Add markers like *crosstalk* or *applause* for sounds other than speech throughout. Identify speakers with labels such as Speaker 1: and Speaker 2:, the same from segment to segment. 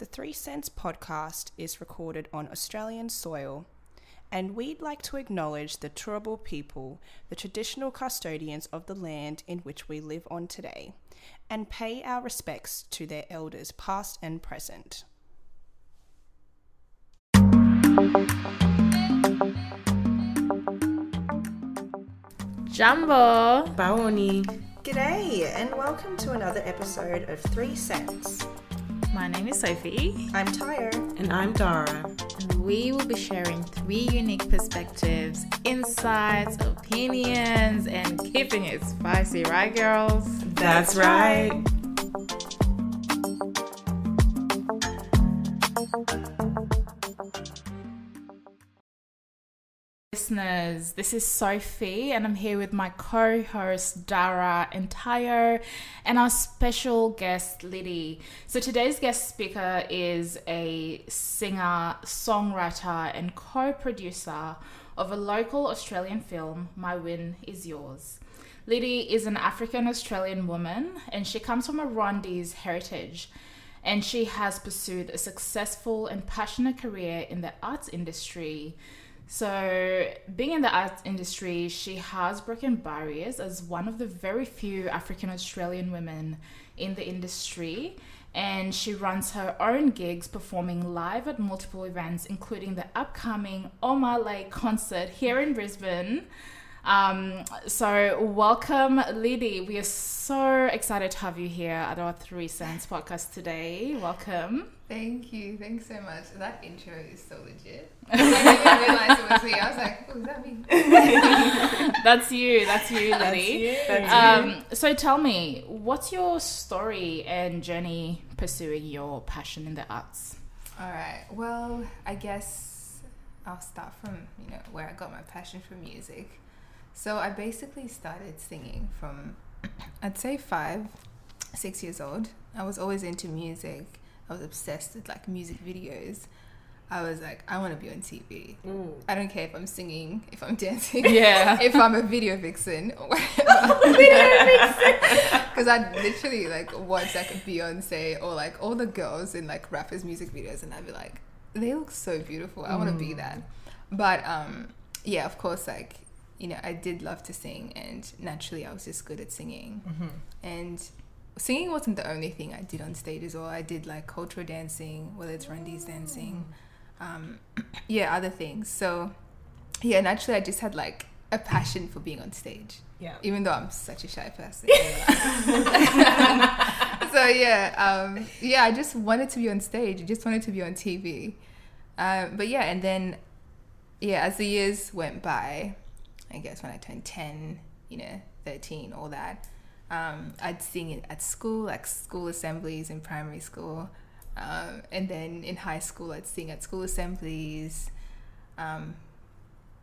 Speaker 1: The Three Cents podcast is recorded on Australian soil, and we'd like to acknowledge the Turrbal people, the traditional custodians of the land in which we live on today, and pay our respects to their elders, past and present.
Speaker 2: Jumbo.
Speaker 3: Baoni.
Speaker 1: G'day, and welcome to another episode of Three Cents.
Speaker 2: My name is Sophie,
Speaker 1: I'm Taya.
Speaker 3: And I'm Dara.
Speaker 2: and we will be sharing three unique perspectives, insights, opinions, and keeping it spicy, right, girls?
Speaker 3: That's right.
Speaker 2: Listeners, this is Sophie, and I'm here with my co host Dara Taya, and our special guest Liddy. So, today's guest speaker is a singer, songwriter, and co producer of a local Australian film, My Win Is Yours. Liddy is an African Australian woman, and she comes from a Rwandese heritage. And she has pursued a successful and passionate career in the arts industry. So, being in the arts industry, she has broken barriers as one of the very few African Australian women in the industry. And she runs her own gigs performing live at multiple events, including the upcoming Omale concert here in Brisbane. Um, so, welcome, Liddy. We are so excited to have you here at our Three Cents podcast today. Welcome.
Speaker 4: Thank you. Thanks so much. That intro is so legit. *laughs* I didn't realize it was me. I was like, oh, is that me? *laughs*
Speaker 2: That's you. That's you, Liddy.
Speaker 3: That's
Speaker 2: Um, so tell me, what's your story and journey pursuing your passion in the arts?
Speaker 4: All right. Well, I guess I'll start from, you know, where I got my passion for music. So I basically started singing from, *clears throat* I'd say five, six years old. I was always into music. I was obsessed with like music videos. I was like, I want to be on TV. I don't care if I'm singing, if I'm *laughs* dancing,
Speaker 2: Yeah.
Speaker 4: if I'm a video vixen or *laughs* whatever. video vixen. *laughs* Because I literally like watch like Beyonce or like all the girls in like rappers' music videos, and I'd be like, they look so beautiful. I want to be that. But um, yeah, of course, like you know, I did love to sing, and naturally, I was just good at singing. And singing wasn't the only thing I did on stage as well. I did like cultural dancing, whether it's Rwandese dancing, um, *clears throat* yeah, other things. So yeah, naturally, I just had like a passion for being on stage,
Speaker 3: Yeah.
Speaker 4: even though I'm such a shy person. *laughs* *laughs* so yeah, um, yeah, I just wanted to be on stage. I just wanted to be on TV. Um, but yeah, and then yeah, as the years went by, I guess when I turned 10, you know, 13, all that, um, I'd sing it at school, like school assemblies in primary school. Um, and then in high school, I'd sing at school assemblies. Um,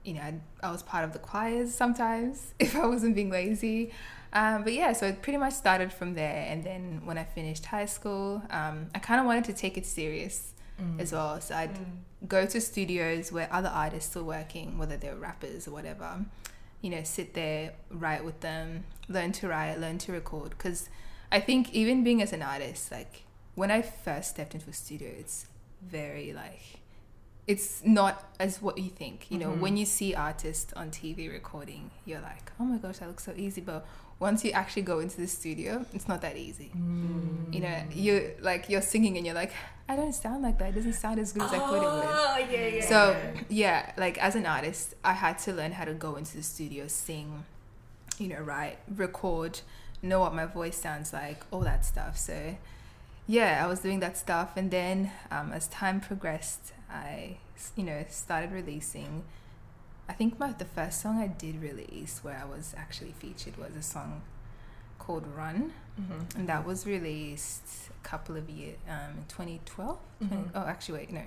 Speaker 4: you know, I'd, I was part of the choirs sometimes *laughs* if I wasn't being lazy. Um, but yeah, so it pretty much started from there. And then when I finished high school, um, I kind of wanted to take it serious Mm. as well. So I'd mm. go to studios where other artists were working, whether they're rappers or whatever. You know, sit there, write with them, learn to write, learn to record. Because I think even being as an artist, like when I first stepped into a studio, it's very like it's not as what you think. You know, when mm-hmm. you see artists on TV recording, you're like, oh my gosh, that looks so easy. But once you actually go into the studio, it's not that easy. You know, you like you're singing and you're like, I don't sound like that. It doesn't sound as good as I thought it would.
Speaker 3: Oh, yeah, yeah.
Speaker 4: So yeah, like as an artist, I had to learn how to go into the studio, sing, you know, write, record, know what my voice sounds like, all that stuff. So yeah, I was doing that stuff, and then um, as time progressed, I you know started releasing. I think my the first song I did release where I was actually featured was a song called Run,
Speaker 3: Mm-hmm.
Speaker 4: and that was released a couple of years, um, 2012.
Speaker 3: Mhm.
Speaker 4: 20 oh, actually, wait, no,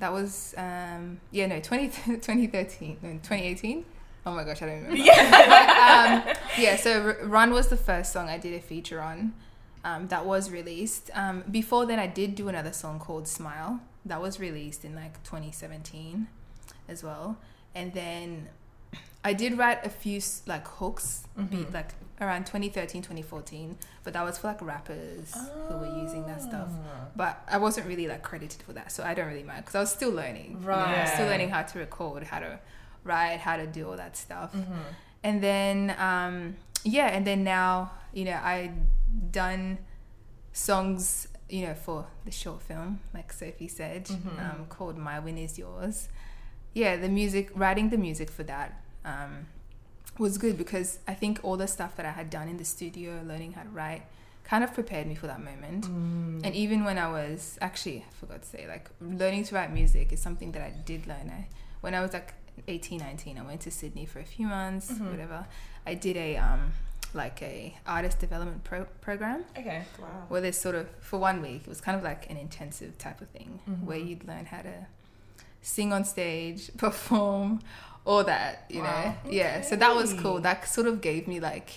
Speaker 4: that was um, yeah, no, 20, *laughs* 2013, no, 2018. Oh my gosh, I don't remember. Yeah, *laughs* um, yeah. So R- Run was the first song I did a feature on. Um, that was released. Um, before then, I did do another song called Smile. That was released in like 2017 as well. And then I did write a few like hooks,
Speaker 3: Mm-hmm.
Speaker 4: beat like around 2013, 2014, but that was for like rappers who were using that stuff.
Speaker 3: Ah.
Speaker 4: But I wasn't really like credited for that, so I don't really mind because I was still learning. you know, I was still learning how to record, how to write, how to do all that stuff.
Speaker 3: Mm-hmm.
Speaker 4: And then um, yeah, and then now you know I done songs you know for the short film, like Sophie said,
Speaker 3: Mhm.
Speaker 4: um, called "My Win Is Yours." Yeah, the music, writing the music for that um, was good because I think all the stuff that I had done in the studio, learning how to write, kind of prepared me for that moment.
Speaker 3: Mm.
Speaker 4: And even when I was actually, I forgot to say, like learning to write music is something that I did learn. I, when I was like 18, 19, I went to Sydney for a few months,
Speaker 3: Mhm.
Speaker 4: whatever. I did a um, like a artist development pro- program
Speaker 3: Okay. Wow.
Speaker 4: where there's sort of for one week it was kind of like an intensive type of thing
Speaker 3: Mhm.
Speaker 4: where you'd learn how to sing on stage, *laughs* perform, all that, you
Speaker 3: Wow.
Speaker 4: know. Yeah, so that was cool. That sort of gave me like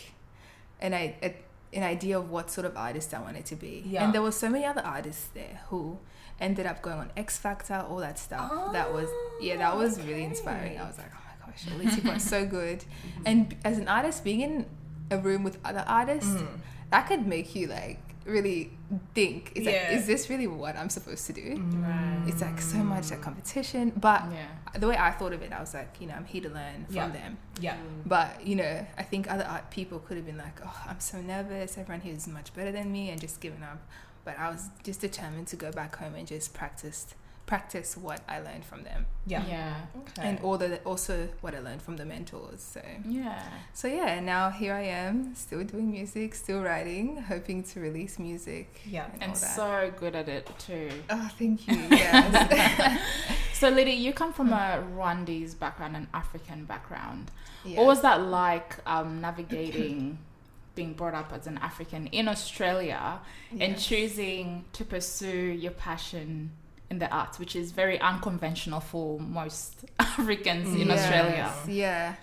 Speaker 4: an I a, an idea of what sort of artist I wanted to be.
Speaker 3: Yeah.
Speaker 4: And there were so many other artists there who ended up going on X Factor, all that stuff. that was yeah, that was really inspiring. I was like, oh my gosh, all these people are so *laughs* good. And as an artist, being in a room with other artists,
Speaker 3: Mm.
Speaker 4: that could make you like really think. It's
Speaker 3: Yeah.
Speaker 4: like, is this really what I'm supposed to do?
Speaker 3: Right.
Speaker 4: It's like so much like competition. But
Speaker 2: Yeah.
Speaker 4: the way I thought of it, I was like, you know, I'm here to learn from
Speaker 3: Yeah.
Speaker 4: them.
Speaker 3: Yeah. Mm.
Speaker 4: But you know, I think other art people could have been like, oh, I'm so nervous. Everyone here is much better than me, and just given up. But I was just determined to go back home and just practice practice what I learned from them,
Speaker 3: Yeah.
Speaker 2: Yeah.
Speaker 3: Okay.
Speaker 4: and all the also what I learned from the mentors. So
Speaker 2: Yeah.
Speaker 4: so yeah, now here I am, still doing music, still writing, hoping to release music.
Speaker 3: Yeah.
Speaker 4: and,
Speaker 2: And
Speaker 4: all
Speaker 2: so good at it too.
Speaker 4: oh, thank you. Yes. *laughs*
Speaker 2: So, Liddy, you come from a Rwandese background, an African background.
Speaker 4: yes.
Speaker 2: What was that like um, navigating *clears throat* being brought up as an African in Australia and choosing to pursue your passion in the arts, which is very unconventional for most *laughs* Africans in
Speaker 4: Yes,
Speaker 2: Australia?
Speaker 4: Yeah.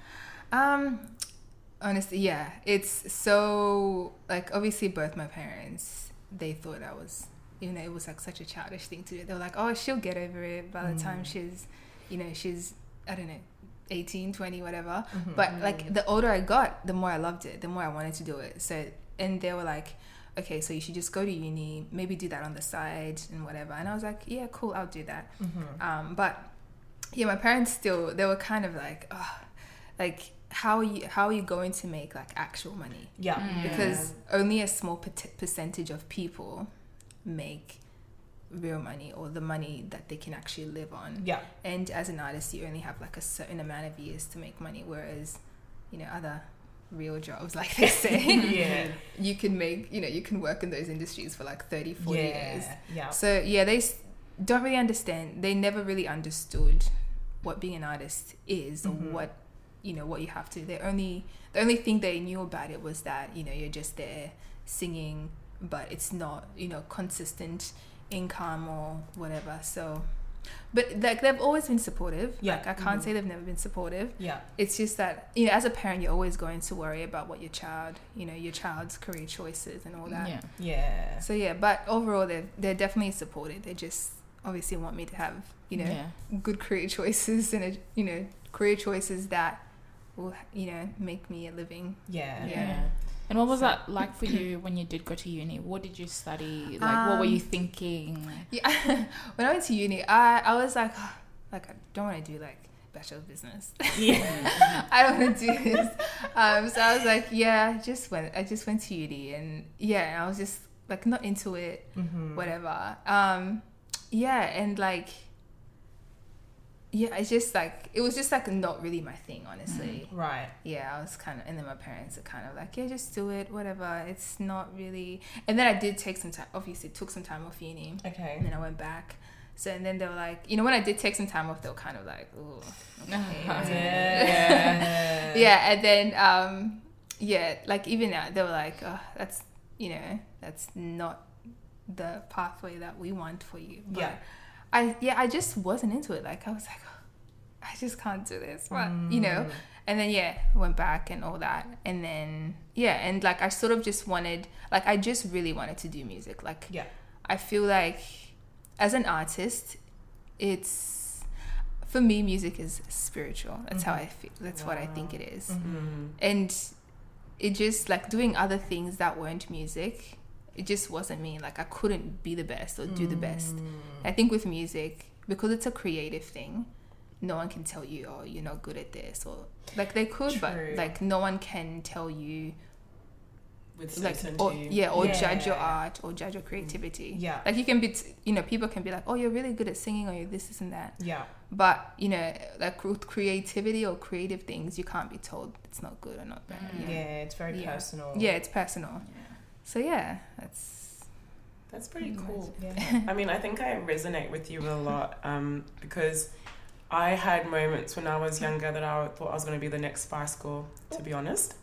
Speaker 4: Um honestly, yeah. It's so like obviously both my parents they thought I was you know, it was like such a childish thing to do. They were like, Oh, she'll get over it by the time
Speaker 3: Mm.
Speaker 4: she's you know, she's I don't know, 18, 20, whatever.
Speaker 3: Mhm.
Speaker 4: But like the older I got, the more I loved it, the more I wanted to do it. So and they were like, Okay, so you should just go to uni, maybe do that on the side and whatever. And I was like, Yeah, cool, I'll do that.
Speaker 3: Mhm.
Speaker 4: Um, but yeah, my parents still they were kind of like, oh, like how are you how are you going to make like actual money?
Speaker 3: Yeah.
Speaker 2: Mm.
Speaker 4: Because only a small per- percentage of people make real money or the money that they can actually live on.
Speaker 3: Yeah.
Speaker 4: And as an artist, you only have like a certain amount of years to make money, whereas you know other real jobs *laughs* like they say
Speaker 3: Yeah.
Speaker 4: you can make you know you can work in those industries for like 30 40
Speaker 3: yeah.
Speaker 4: years
Speaker 3: Yeah.
Speaker 4: so yeah, they don't really understand. They never really understood what being an artist is or mm-hmm. what you know what you have to. They only the only thing they knew about it was that you know you're just there singing, but it's not you know consistent income or whatever. So, but like they've always been supportive.
Speaker 3: Yeah.
Speaker 4: Like I can't
Speaker 3: Mhm.
Speaker 4: say they've never been supportive.
Speaker 3: Yeah.
Speaker 4: It's just that you know as a parent you're always going to worry about what your child you know your child's career choices and all that.
Speaker 2: Yeah.
Speaker 3: Yeah.
Speaker 4: So yeah, but overall they're they're definitely supported. They just obviously want me to have you know
Speaker 2: yeah.
Speaker 4: good career *laughs* choices and uh, you know career choices that will you know make me a living.
Speaker 3: Yeah.
Speaker 2: Yeah. And what was that like for you when you did go to uni? What did you study? Like, what were you
Speaker 4: Um,
Speaker 2: thinking?
Speaker 4: Yeah, *laughs* when I went to uni, I I was like like I don't want to do like bachelor of business.
Speaker 3: Yeah. *laughs*
Speaker 4: I don't want to do this. Um, so I was like, yeah, I just went. I just went to uni, and yeah, I was just like not into it.
Speaker 3: Mhm.
Speaker 4: whatever. Um, yeah, and like, yeah, it's just like it was just like not really my thing, honestly.
Speaker 3: Right.
Speaker 4: Yeah, I was kind of, and then my parents are kind of like, yeah, just do it, whatever. It's not really. And then I did take some time. Obviously, took some time off uni,
Speaker 3: Okay.
Speaker 4: and then I went back. So and then they were like, you know, when I did take some time off, they were kind of like, oh, okay. *laughs*
Speaker 3: Yeah. *laughs*
Speaker 4: yeah, and then um, yeah, like even now they were like, oh, that's you know, that's not the pathway that we want for you. But
Speaker 3: Yeah.
Speaker 4: I yeah, I just wasn't into it. Like I was like, oh, I just can't do this. But you know,
Speaker 3: Mm.
Speaker 4: and then yeah, went back and all that, and then yeah, and like I sort of just wanted, like I just really wanted to do music. Like
Speaker 3: Yeah.
Speaker 4: I feel like as an artist, it's for me, music is spiritual. That's how I feel. That's what I think it is. And it just like doing other things that weren't music. It just wasn't me. Like I couldn't be the best or do the best. Mm. I think with music, because it's a creative thing, no one can tell you, oh, you're not good at this, or like they could,
Speaker 3: True.
Speaker 4: but like no one can tell you
Speaker 3: With
Speaker 4: like or yeah or judge your art or judge your creativity
Speaker 3: Yeah.
Speaker 4: like you can be t- you know people can be like oh you're really good at singing or you're this this and that
Speaker 3: Yeah.
Speaker 4: but you know like with creativity or creative things you can't be told it's not good or not bad
Speaker 3: Yeah,
Speaker 4: you know?
Speaker 3: it's very
Speaker 4: Yeah.
Speaker 3: personal.
Speaker 4: yeah it's personal so yeah that's
Speaker 5: That's pretty
Speaker 4: Pretty
Speaker 5: cool.
Speaker 3: Yeah. *laughs*
Speaker 5: I mean, I think I resonate with you a lot um, because I had moments when I was younger that I thought I was going to be the next Spice Girl, to be honest.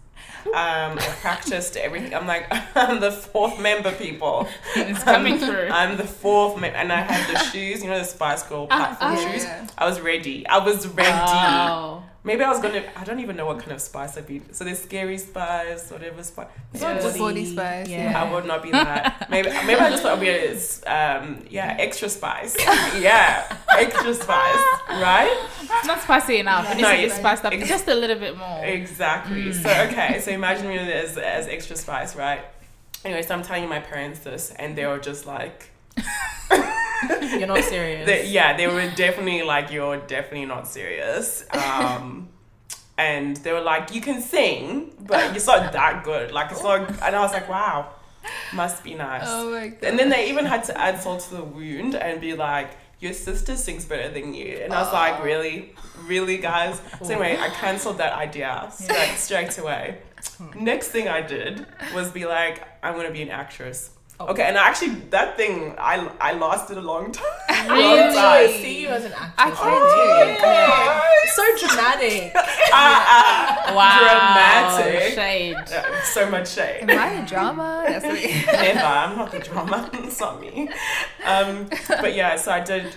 Speaker 5: Um, I practiced everything. I'm like, *laughs* I'm the fourth member, people.
Speaker 2: It's coming through. *laughs*
Speaker 5: I'm the fourth member. And I had the shoes, you know, the Spice Girl platform
Speaker 4: yeah,
Speaker 5: shoes.
Speaker 4: yeah.
Speaker 5: I was ready. I was ready.
Speaker 2: Wow.
Speaker 5: Maybe I was going to, I don't even know what kind of spice I'd be. So there's scary spice, whatever spice. It's not
Speaker 2: Yeah.
Speaker 5: just
Speaker 4: body spice
Speaker 3: Yeah.
Speaker 4: yeah,
Speaker 5: I would not be that. Maybe maybe I just thought I'd be a, um yeah extra spice. *laughs* Yeah, extra spice, right?
Speaker 2: It's not spicy enough. It needs
Speaker 5: No,
Speaker 2: to
Speaker 5: it's-
Speaker 2: spiced up
Speaker 5: ex-
Speaker 2: just a little bit more.
Speaker 5: Exactly. So okay, so imagine me as as extra spice, right? Anyway, so I'm telling my parents this, and they were just like, *laughs* *laughs*
Speaker 3: You're not serious.
Speaker 5: they, yeah, they were definitely like, you're definitely not serious. Um, and they were like, you can sing, but you're not that good. Like it's not. And I was like, wow, must be nice.
Speaker 4: oh my god
Speaker 5: And then they even had to add salt to the wound and be like, your sister sings better than you. And I was like, really? Really, guys? So anyway, I cancelled that idea straight, straight away. Next thing I did was be like, I'm going to be an actress. Okay, and actually, that thing, I, I lasted a long time. *laughs*
Speaker 3: Really?
Speaker 5: Long time.
Speaker 3: see you as an actress.
Speaker 4: I can too.
Speaker 3: Yeah. So dramatic.
Speaker 5: Ah, *laughs* ah,
Speaker 2: Wow.
Speaker 5: Dramatic.
Speaker 2: Shade.
Speaker 5: uh, so much shade.
Speaker 4: am I a drama that's what *laughs*
Speaker 5: Never. I'm not the drama. it's not me. Um, but yeah, so I did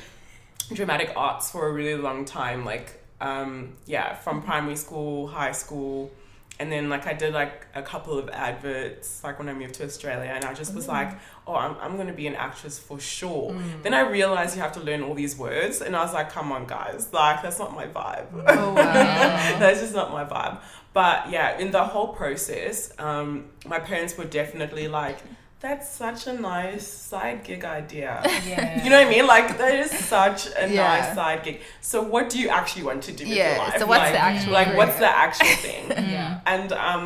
Speaker 5: dramatic arts for a really long time. Like, um, yeah, from primary school, high school, and then like I did like a couple of adverts. Like when I moved to Australia, and I just was like, oh, I'm I'm gonna be an actress for sure. Then I realized you have to learn all these words, and I was like, come on, guys, like that's not my vibe.
Speaker 4: oh *laughs* wow
Speaker 5: That's just not my vibe. But yeah, in the whole process, um, my parents were definitely like, that's such a nice side gig idea.
Speaker 3: Yeah.
Speaker 5: You know what I mean? Like, that is such a
Speaker 4: Yeah.
Speaker 5: nice side gig. So, what do you actually want to do with
Speaker 4: Yeah,
Speaker 5: your life?
Speaker 4: so what's
Speaker 5: like,
Speaker 4: the actual
Speaker 5: Like,
Speaker 4: career?
Speaker 5: what's the actual thing? *laughs*
Speaker 3: Yeah.
Speaker 5: And um,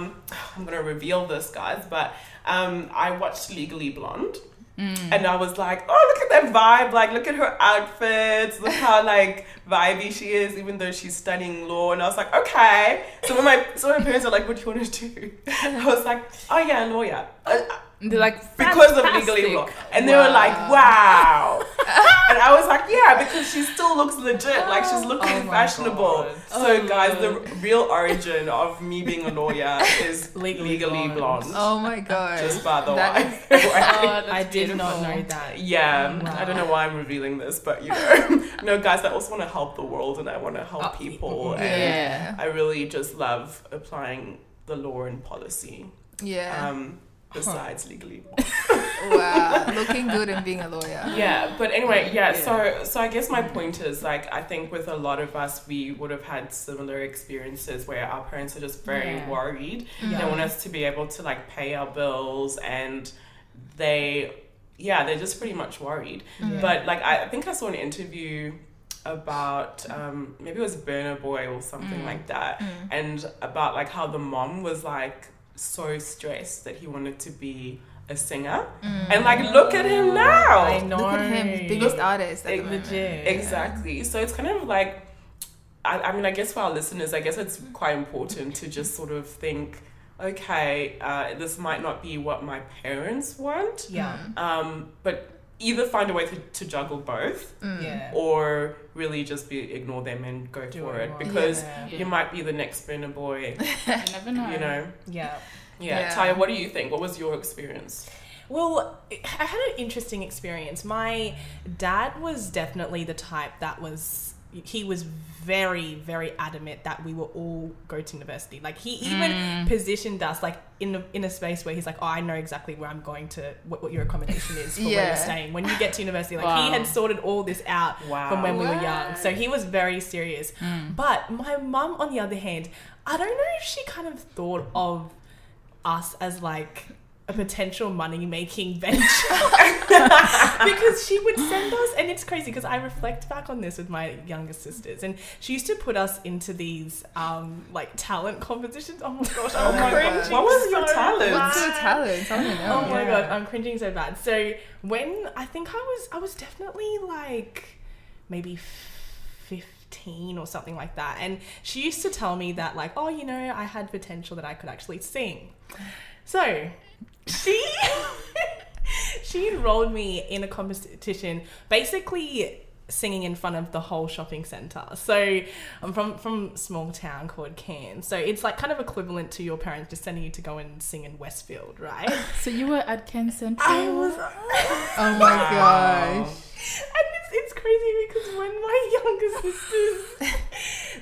Speaker 5: I'm going to reveal this, guys, but um, I watched Legally Blonde. And I was like, oh, look at that vibe. Like, look at her outfits. Look how, like, vibey she is, even though she's studying law. And I was like, okay. So when my, so my parents are like, what do you want to do? *laughs* I was like, oh, yeah, lawyer. Uh,
Speaker 2: They're like
Speaker 5: because of
Speaker 2: fantastic.
Speaker 5: legally law. And they were like, wow. *laughs* and I was like, yeah, because she still looks legit. Like she's looking
Speaker 3: Oh
Speaker 5: fashionable.
Speaker 3: God.
Speaker 5: So guys, the real origin of me being a lawyer *laughs* is
Speaker 3: Legally
Speaker 5: legally,
Speaker 3: Blonde.
Speaker 5: blonde.
Speaker 4: oh my god *laughs*
Speaker 5: Just by the
Speaker 4: That
Speaker 5: way.
Speaker 2: Oh,
Speaker 3: I did not know that.
Speaker 5: Yeah,
Speaker 3: Wow.
Speaker 5: I don't know why I'm revealing this, but you know, no, guys, I also want to help the world and I want to help
Speaker 3: Oh,
Speaker 5: people, and
Speaker 4: yeah
Speaker 5: I really just love applying the law and policy.
Speaker 4: yeah
Speaker 5: Um, besides legally. *laughs*
Speaker 4: Wow looking good and being a lawyer.
Speaker 5: Yeah but anyway yeah, so so i guess my point is like i think with a lot of us we would have had similar experiences where our parents are just very
Speaker 2: Yeah.
Speaker 5: worried.
Speaker 3: Yeah.
Speaker 5: they want us to be able to like pay our bills and they yeah they're just pretty much worried.
Speaker 3: Yeah.
Speaker 5: but like I, I think i saw an interview about um maybe it was Burna Boy or something mm. like that mm. and about like how the mom was like so stressed that he wanted to be a singer and like look at him now
Speaker 3: I know.
Speaker 4: look at him biggest artist at the
Speaker 5: Ex-
Speaker 4: moment.
Speaker 3: Legit.
Speaker 5: Exactly. So it's kind of like, I, I mean, I guess for our listeners, I guess it's quite important to just sort of think, okay, uh, this might not be what my parents want,
Speaker 3: Yeah.
Speaker 5: um, but either find a way to, to juggle both
Speaker 3: Yeah.
Speaker 5: or really just be ignore them and go
Speaker 3: Do
Speaker 5: for
Speaker 3: it
Speaker 5: it because
Speaker 3: Yeah.
Speaker 5: you might be the next Burna Boy, *laughs*
Speaker 2: You never know.
Speaker 5: you know.
Speaker 3: Yeah.
Speaker 5: Yeah.
Speaker 4: Yeah.
Speaker 5: Taya, what do you think? What was your experience?
Speaker 3: Well, I had an interesting experience. My dad was definitely the type that was
Speaker 1: he was very very adamant that we will all go to university. Like he even
Speaker 2: Mm.
Speaker 1: positioned us like in a, in a space where he's like, oh, I know exactly where I'm going to what, what your accommodation is for where you're staying when you get to university. Like
Speaker 2: Wow.
Speaker 1: he had sorted all this out
Speaker 5: Wow.
Speaker 1: from when we were young. So he was very serious.
Speaker 2: Mm.
Speaker 1: But my mum, on the other hand, I don't know if she kind of thought of us as like a potential money making venture *laughs* because she would send us and it's crazy because I reflect back on this with my younger sisters and she used to put us into these um like talent competitions oh my gosh
Speaker 5: Oh my God. What was your
Speaker 1: so
Speaker 5: talent?
Speaker 4: your talent? I want.
Speaker 1: Oh my
Speaker 5: Yeah.
Speaker 1: god, I'm cringing so bad. So when I think I was, I was definitely like maybe fifteen or something like that, and she used to tell me that like, oh, you know, I had potential that I could actually sing. So she *laughs* she enrolled me in a competition, basically singing in front of the whole shopping center. So I'm from from a small town called Cairns. So it's like kind of equivalent to your parents just sending you to go and sing in Westfield, right? *laughs*
Speaker 2: So you were at Cairns Central.
Speaker 1: I was *laughs*
Speaker 4: Oh my gosh.
Speaker 1: and it's, it's crazy because when my younger sisters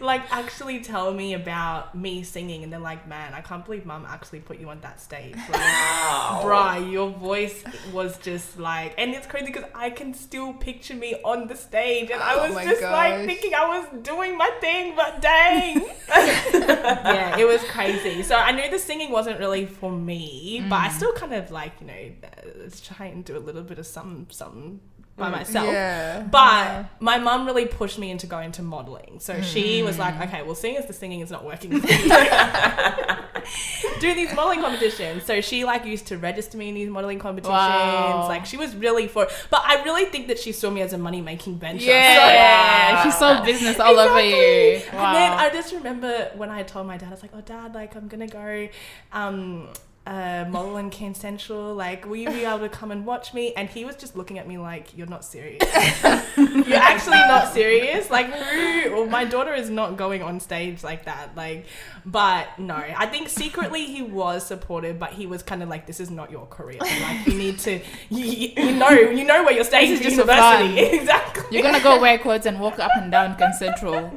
Speaker 1: like actually tell me about me singing and they're like man i can't believe mum actually put you on that stage. Like
Speaker 5: Wow.
Speaker 1: bruh your voice was just like and it's crazy because i can still picture me on the stage and i
Speaker 4: Oh
Speaker 1: was
Speaker 4: my
Speaker 1: just like thinking i was doing my thing but dang. *laughs* Yeah it was crazy. So i knew the singing wasn't really for me but i still kind of like you know uh, was trying to do a little bit of some something by myself
Speaker 4: Yeah.
Speaker 1: but my mum really pushed me into going to modeling. So she was like, okay, well, seeing as the singing is not working, for you, *laughs* do these modeling competitions. So she like used to register me in these modeling competitions.
Speaker 2: Wow.
Speaker 1: Like she was really for, but I really think that she saw me as a money making venture.
Speaker 2: Yeah,
Speaker 1: So-
Speaker 2: she saw business all over you. Wow.
Speaker 1: And then I just remember when I told my dad, I was like, "Oh, dad, like I'm gonna go." Um, uh, model in Cairns Central, like, will you be able to come and watch me? And he was just looking at me like, you're not serious. *laughs* you're actually not serious. Like, who? Well, my daughter is not going on stage like that. Like, but no, I think secretly he was supportive, but he was kind of like, this is not your career. Like, you need to, you, you know, you know where you're staying
Speaker 2: This is
Speaker 1: university. *laughs* exactly.
Speaker 2: You're gonna go wear clothes and walk up and down Cairns Central. *laughs* *laughs*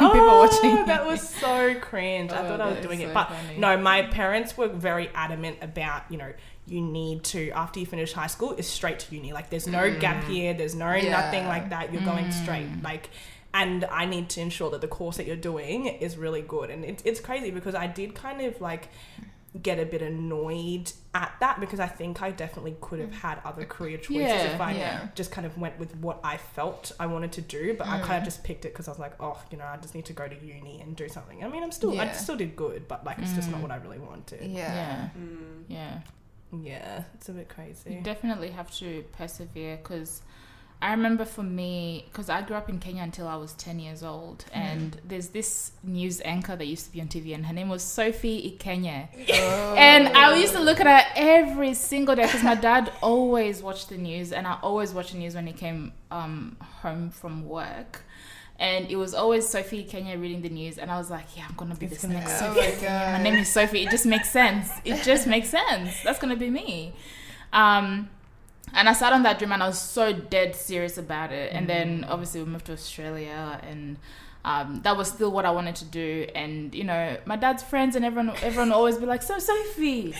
Speaker 1: Oh,
Speaker 2: People watching.
Speaker 1: That was so cringe. I
Speaker 2: Oh,
Speaker 1: thought I was doing
Speaker 2: so
Speaker 1: it, but
Speaker 2: funny.
Speaker 1: no, my parents were very adamant about you know you need to after you finish high school is straight to uni. Like there's no gap year, there's no
Speaker 4: Yeah.
Speaker 1: nothing like that. You're going straight
Speaker 2: Mm.
Speaker 1: like. And I need to ensure that the course that you're doing is really good. And it's it's crazy because I did kind of like get a bit annoyed at that because I think I definitely could have had other career choices
Speaker 2: Yeah,
Speaker 1: if I
Speaker 4: yeah.
Speaker 1: just kind of went with what I felt I wanted to do, but I kind of just picked it because I was like, oh, you know, I just need to go to uni and do something. I mean, I'm still, I still did good, but like, it's just not what I really wanted.
Speaker 4: Yeah.
Speaker 2: Yeah,
Speaker 5: Mm.
Speaker 2: yeah.
Speaker 1: Yeah, it's a bit crazy.
Speaker 2: You definitely have to persevere because I remember for me, because I grew up in Kenya until I was 10 years old, and there's this news anchor that used to be on TV, and her name was Sophie Ikenye.
Speaker 4: Oh. *laughs*
Speaker 2: And I used to look at her every single day because my dad always watched the news, and I always watched the news when he came um, home from work. And it was always Sophie Ikenye reading the news, and I was like, "Yeah, I'm gonna be
Speaker 1: It's
Speaker 2: this
Speaker 1: gonna
Speaker 2: next
Speaker 4: Oh
Speaker 2: Sophie
Speaker 4: my
Speaker 2: Kenya. My name is Sophie. It just makes sense. It just makes sense. That's gonna be me." Um, and I sat on that dream, and I was so dead serious about it. And then obviously we moved to Australia, and um, that was still what I wanted to do. And you know, my dad's friends and everyone, everyone always be like, "So Sophie,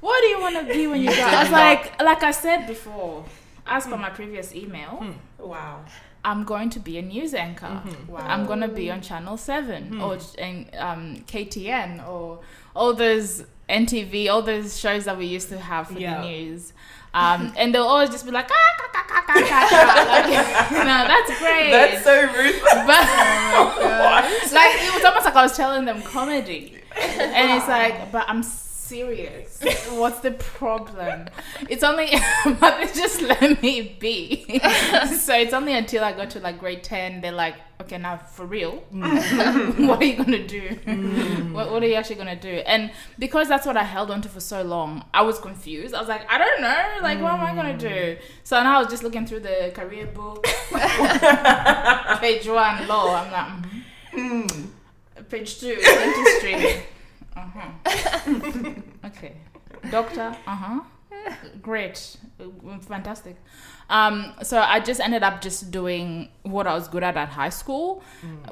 Speaker 2: what do you want to be when you grow up?" I was like, like I said before, as per my previous email,
Speaker 5: Wow.
Speaker 2: I'm going to be a news anchor.
Speaker 5: Wow.
Speaker 2: I'm going to be on Channel 7 or um, KTN or all those NTV, all those shows that we used to have for
Speaker 1: Yeah.
Speaker 2: the news. Um, and they'll always just be like, ah, ka, ka, ka, ka, ka, ka. like, *laughs* know, that's great.
Speaker 5: That's so ruthless. *laughs*
Speaker 2: but *laughs* like it was almost like I was telling them comedy, and it's like, but I'm serious. *laughs* What's the problem? It's only, *laughs* but they just let me be. *laughs* so it's only until I got to like grade ten, they're like, okay, now for real, mm, what are you gonna do? Mm. what, what are you actually gonna do? And because that's what I held on to for so long, I was confused. I was like, I don't know, like what am I gonna do? Mm. So now I was just looking through the career book, page one, law. I'm like, mhm. page two, dentistry. Uh *laughs* huh. okay, doctor. Uh huh. Great, fantastic. Um, so I just ended up just doing what I was good at at high school,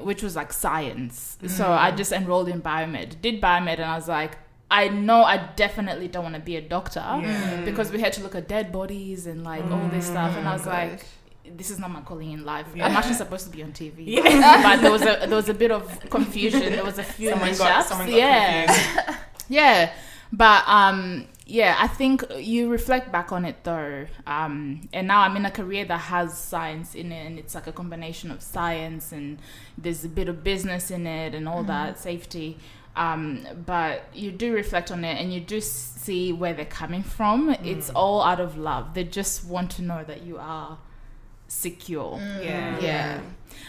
Speaker 2: which was like science. So I just enrolled in biomed, did biomed, and I was like, I know I definitely don't want to be a doctor because we had to look at dead bodies and like all this stuff, and I was like. This is not my calling in life. I'm actually supposed to be on TV, but there was a there was a bit of confusion. There was a few
Speaker 5: Someone got, someone got
Speaker 2: yeah,
Speaker 5: confused. *laughs*
Speaker 2: yeah, but um, yeah, I think you reflect back on it though, um, and now I'm in a career that has science in it, and it's like a combination of science and there's a bit of business in it and all that safety. Um, but you do reflect on it, and you do see where they're coming from. It's all out of love. They just want to know that you are secure. Mm.
Speaker 5: Yeah.
Speaker 2: Yeah.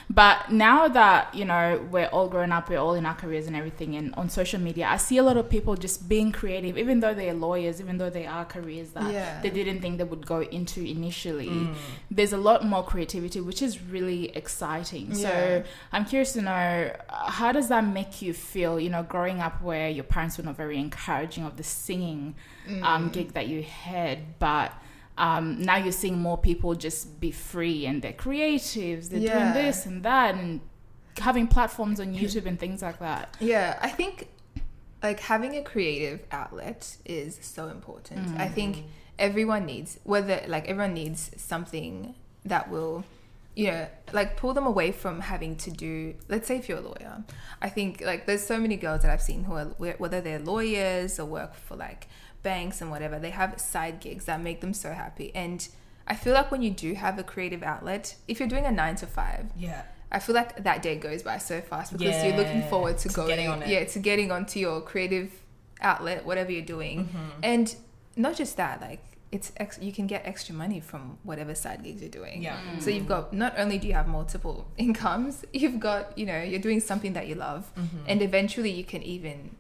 Speaker 2: But now that, you know, we're all grown up, we're all in our careers and everything, and on social media, I see a lot of people just being creative, even though they're lawyers, even though they are careers that
Speaker 4: Yeah.
Speaker 2: they didn't think they would go into initially. Mm. There's a lot more creativity, which is really exciting.
Speaker 4: Yeah.
Speaker 2: So I'm curious to know how does that make you feel, you know, growing up where your parents were not very encouraging of the singing um, mm. gig that you had, but um, now you're seeing more people just be free and they're creatives, they're
Speaker 4: Yeah.
Speaker 2: doing this and that, and having platforms on YouTube and things like that.
Speaker 4: Yeah, I think like having a creative outlet is so important. I think everyone needs whether like everyone needs something that will you know like pull them away from having to do let's say if you're a lawyer i think like there's so many girls that i've seen who are whether they're lawyers or work for like banks and whatever they have side gigs that make them so happy and i feel like when you do have a creative outlet if you're doing a nine to five
Speaker 3: Yeah.
Speaker 4: I feel like that day goes by so fast because you're looking forward to
Speaker 3: to
Speaker 4: going,
Speaker 3: getting on it.
Speaker 4: yeah, to getting onto your creative outlet, whatever you're doing,
Speaker 3: Mm-hmm.
Speaker 4: and not just that, like it's ex- you can get extra money from whatever side gigs you're doing.
Speaker 3: Yeah.
Speaker 4: So you've got not only do you have multiple *laughs* incomes, you've got you know you're doing something that you love,
Speaker 3: Mm-hmm.
Speaker 4: and eventually you can even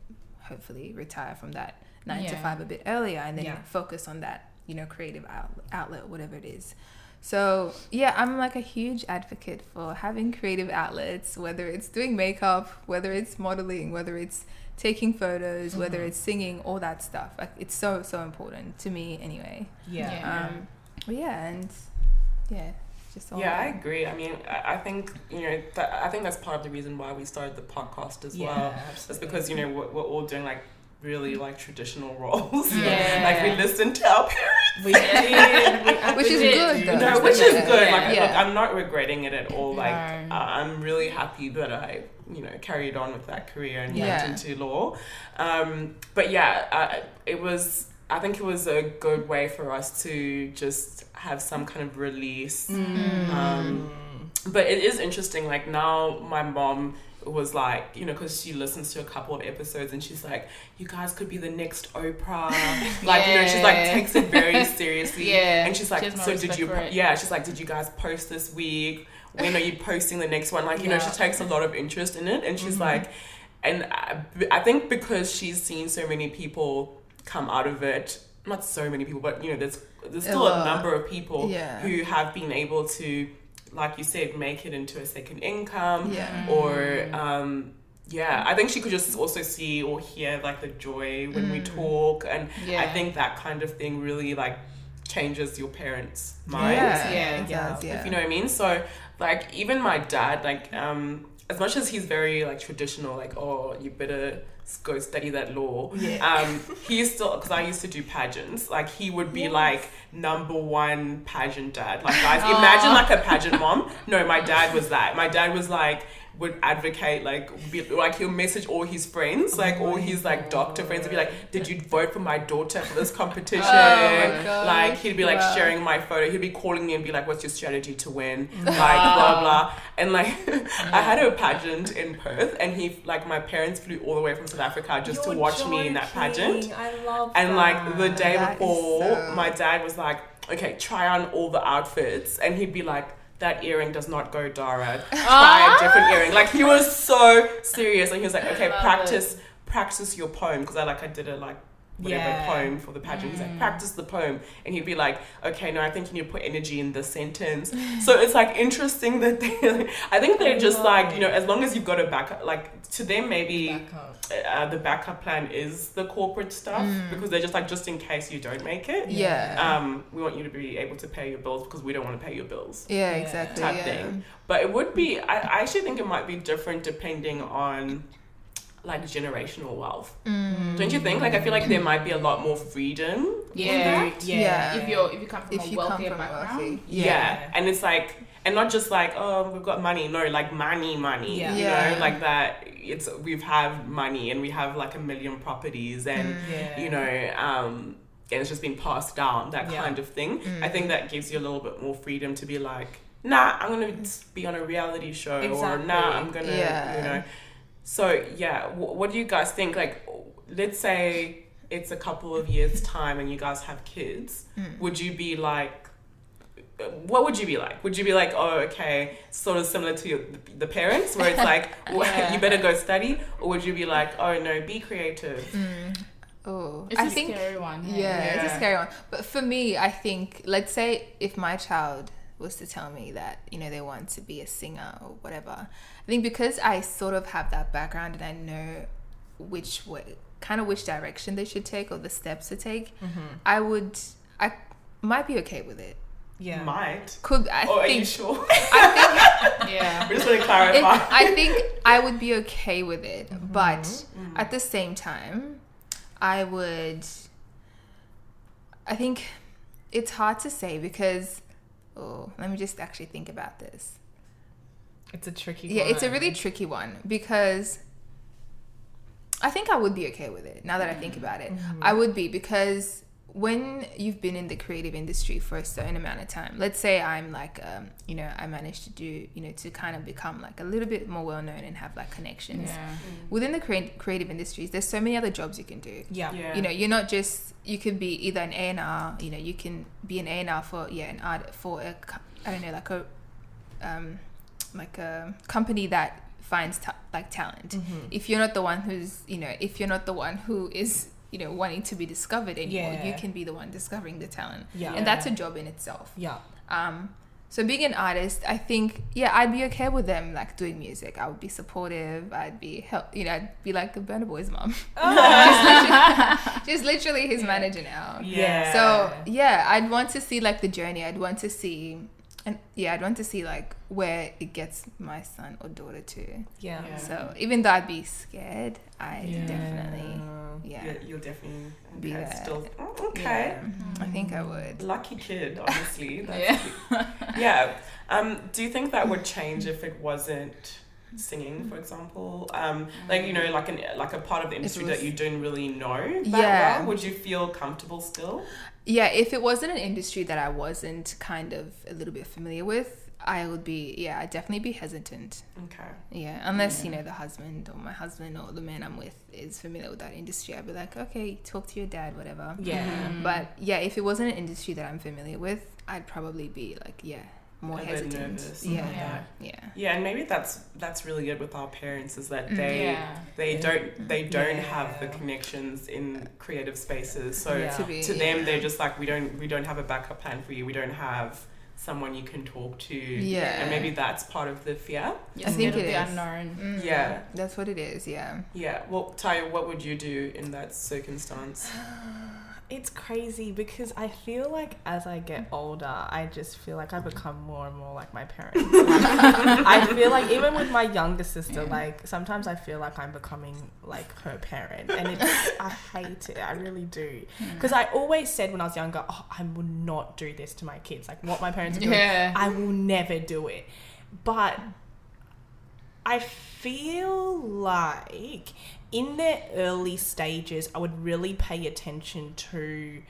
Speaker 4: hopefully retire from that nine to five a bit earlier, and then
Speaker 3: Yeah.
Speaker 4: focus on that you know creative out- outlet, whatever it is. So yeah, I'm like a huge advocate for having creative outlets, whether it's doing makeup, whether it's modeling, whether it's taking photos,
Speaker 3: Mm-hmm.
Speaker 4: whether it's singing, all that stuff. Like it's so so important to me anyway.
Speaker 3: Yeah.
Speaker 2: Yeah.
Speaker 4: Um, but yeah, and yeah, just all
Speaker 5: Yeah, I agree. I mean, I, I think you know, that, I think that's part of the reason why we started the podcast as
Speaker 3: Yeah,
Speaker 5: well. That's
Speaker 3: absolutely.
Speaker 5: because you know we're, we're all doing like really like traditional roles.
Speaker 2: Yeah. *laughs*
Speaker 5: like we listen to our parents.
Speaker 3: We did. We
Speaker 4: Which is good, though.
Speaker 5: No, which is
Speaker 4: Yeah.
Speaker 5: good. Like,
Speaker 4: Yeah.
Speaker 5: look, I'm not regretting it at all. Like,
Speaker 2: No.
Speaker 5: uh, I'm really happy that I, you know, carried on with that career and
Speaker 4: Yeah.
Speaker 5: went into law. Um, but yeah, uh, it was. I think it was a good way for us to just have some kind of release. Um, but it is interesting. Like now, my mom was like, you know, because she listens to a couple of episodes and she's like, you guys could be the next Oprah. *laughs* like, you know, she's like takes it very *laughs* seriously.
Speaker 2: Yeah.
Speaker 5: And she's like,
Speaker 2: more
Speaker 5: so did you, po- yeah, she's like, did you guys post this week? When are you posting the next one? Like, you know, she takes a lot of interest in it. And she's
Speaker 2: Mm-hmm.
Speaker 5: like, and I, I think because she's seen so many people come out of it, not so many people, but you know, there's there's still a
Speaker 4: lot.
Speaker 5: number of people
Speaker 4: Yeah.
Speaker 5: who have been able to, like you said, make it into a second income
Speaker 4: Yeah.
Speaker 5: or um yeah i think she could just also see or hear like the joy when we talk and i think that kind of thing really like changes your parents minds.
Speaker 4: Yeah,
Speaker 2: Yeah.
Speaker 4: it
Speaker 3: Yeah.
Speaker 4: does, yeah.
Speaker 5: if you know what i mean so like even my dad like um as much as he's very like traditional like oh you better s- go study that law. Um he still because i used to do pageants. Like he would be like number one pageant dad. Like guys imagine like a pageant mom. No my dad was that. My dad was like would advocate like be, like he'll message all his friends like all his like doctor friends and be like did you vote for my daughter for this competition?
Speaker 4: Oh
Speaker 5: like he'd be like
Speaker 4: Wow.
Speaker 5: sharing my photo. He'd be calling me and be like what's your strategy to win? *laughs* Like blah blah. And like *laughs* I had a pageant in Perth and he like my parents flew all the way from South Africa just to
Speaker 3: You're
Speaker 5: watch me in that pageant.
Speaker 3: I love
Speaker 5: and like the day
Speaker 4: That
Speaker 5: before,
Speaker 4: so-
Speaker 5: my dad was like, "Okay, try on all the outfits," and he'd be like, "That earring does not go, Dara. *laughs* Try a different earring." Like he was so serious, and he was like, "Okay, practice, practice your poem," because I like I did it like whatever
Speaker 1: Yeah.
Speaker 5: poem for the pageant. He's like, practice the poem, and he'd be like, okay, no, I think you need to put energy in this sentence. so it's like interesting that they, *laughs* I think they're just like, you know, as long as you've got a backup, like to them maybe
Speaker 3: Backup.
Speaker 5: uh, the backup plan is the corporate stuff because they're just like just in case you don't make it.
Speaker 4: Yeah.
Speaker 5: Um, we want you to be able to pay your bills because we don't want to pay your bills
Speaker 4: yeah,
Speaker 3: Yeah.
Speaker 4: exactly.
Speaker 5: type
Speaker 4: yeah.
Speaker 5: thing. But it would be, I, I actually think it might be different depending on like generational wealth.
Speaker 4: Mm.
Speaker 5: Don't you think? Like, I feel like there might be a lot more freedom.
Speaker 2: Yeah.
Speaker 1: Yeah.
Speaker 4: Yeah.
Speaker 2: If you're if you come from
Speaker 4: If
Speaker 2: a
Speaker 4: you
Speaker 2: wealthier
Speaker 4: from
Speaker 2: background.
Speaker 4: wealthy,
Speaker 5: Yeah.
Speaker 4: yeah,
Speaker 5: And it's like, and not just like, oh, we've got money. No, like money, money.
Speaker 1: Yeah.
Speaker 5: You
Speaker 4: Yeah.
Speaker 5: know, like that. It's, we've have money and we have like a million properties and,
Speaker 1: Yeah.
Speaker 5: you know, um, and it's just been passed down, that
Speaker 1: Yeah.
Speaker 5: kind of thing. I think that gives you a little bit more freedom to be like, nah, I'm gonna be on a reality show, or nah, I'm gonna,
Speaker 4: Yeah.
Speaker 5: you know. So yeah, w- what do you guys think? Like, let's say it's a couple of years time and you guys have kids. Hmm. Would you be like? What would you be like? Would you be like, oh, okay, sort of similar to your, the parents, where it's like, well, *laughs*
Speaker 2: Yeah. *laughs*
Speaker 5: you better go study, or would you be like, oh no, be creative? Hmm.
Speaker 4: Oh,
Speaker 2: It's
Speaker 4: I
Speaker 2: a
Speaker 4: think
Speaker 2: scary one.
Speaker 4: yeah, it's
Speaker 5: Yeah.
Speaker 4: a scary one. But for me, I think let's say if my child was to tell me that you know they want to be a singer or whatever, I think because I sort of have that background and I know which way, kind of which direction they should take or the steps to take, I would, I might be okay with it.
Speaker 1: Yeah.
Speaker 5: Might.
Speaker 4: Could I
Speaker 5: Or are you
Speaker 4: think?
Speaker 5: sure?
Speaker 4: I think *laughs* *laughs*
Speaker 2: Yeah.
Speaker 5: We just want to
Speaker 4: it,
Speaker 5: clarify.
Speaker 4: I think I would be okay with it,
Speaker 5: Mm-hmm.
Speaker 4: but at the same time, I would. I think it's hard to say because. Oh, let me just actually think about this.
Speaker 1: It's a tricky
Speaker 4: Yeah, it's a really tricky one because I think I would be okay with it now that I think mm-hmm. about it. Mm-hmm. I would be because when you've been in the creative industry for a certain amount of time, let's say I'm like, um, you know, I managed to do, you know, to kind of become like a little bit more well known and have like connections.
Speaker 2: Yeah.
Speaker 4: Within the crea- creative industries, there's so many other jobs you can do.
Speaker 1: Yeah.
Speaker 5: Yeah.
Speaker 4: You know, you're not just you can be either an A and R. You know, you can be an A and R for yeah an art for a co- I don't know like a um like a company that finds ta- like talent.
Speaker 1: Mm-hmm.
Speaker 4: If you're not the one who's you know if you're not the one who is you know wanting to be discovered anymore, you can be the one discovering the talent,
Speaker 1: Yeah.
Speaker 4: and that's a job in itself.
Speaker 1: Yeah.
Speaker 4: Um, so being an artist, I think, yeah, I'd be okay with them like doing music. I would be supportive. I'd be help, you know, I'd be like the Burna Boy's mom. *laughs* *laughs* just, literally, *laughs* just literally his manager now.
Speaker 5: Yeah.
Speaker 4: So yeah, I'd want to see like the journey. I'd want to see, and yeah, I'd want to see like where it gets my son or daughter to.
Speaker 1: Yeah.
Speaker 5: Yeah.
Speaker 4: So even though I'd be scared, I
Speaker 1: Yeah.
Speaker 4: definitely, yeah,
Speaker 5: Yeah, you'll definitely
Speaker 4: Be there.
Speaker 5: still oh, okay.
Speaker 4: yeah, I think I would.
Speaker 5: Lucky kid, *laughs* honestly. That's
Speaker 2: Yeah.
Speaker 5: yeah. Um, do you think that would change if it wasn't singing, for example? Um, like you know, like an like a part of the industry
Speaker 4: was-
Speaker 5: that you don't really know that
Speaker 4: Yeah.
Speaker 5: well. Would you feel comfortable still?
Speaker 4: Yeah, if it wasn't an industry that I wasn't kind of a little bit familiar with, I would be yeah, I'd definitely be hesitant.
Speaker 5: Okay.
Speaker 4: Yeah, unless you know the husband or my husband or the man I'm with is familiar with that industry, I'd be like, okay, talk to your dad, whatever.
Speaker 1: Yeah.
Speaker 4: But yeah, if it wasn't an industry that I'm familiar with, I'd probably be like, yeah, more
Speaker 5: A
Speaker 4: hesitant.
Speaker 5: nervous
Speaker 4: Yeah,
Speaker 5: about
Speaker 4: yeah, yeah.
Speaker 5: Yeah, and maybe that's that's really good with our parents is that they
Speaker 2: Yeah.
Speaker 5: they don't they don't have the connections in creative spaces. So
Speaker 1: Yeah.
Speaker 4: To be
Speaker 5: to them
Speaker 4: yeah.
Speaker 5: they're just like we don't we don't have a backup plan for you. We don't have someone you can talk to.
Speaker 4: Yeah.
Speaker 5: And maybe that's part of the fear.
Speaker 2: You're
Speaker 4: I think
Speaker 2: scared of
Speaker 4: it
Speaker 2: the
Speaker 4: is.
Speaker 2: unknown.
Speaker 4: Mm,
Speaker 5: Yeah.
Speaker 4: that's what it is. Yeah.
Speaker 5: Yeah. Well, Taya, what would you do in that circumstance? *sighs* *sighs*
Speaker 1: It's crazy because I feel like as I get mm. older, I just feel like I mm-hmm. become more and more like my parents. I feel like even with my younger sister, like sometimes I feel like I'm becoming like her parent, and it's I hate it. I really do mm. because I always said when I was younger, oh, I will not do this to my kids. Like what my parents are doing,
Speaker 2: Yeah.
Speaker 1: I will never do it. But I feel like in their early stages, I would really pay attention to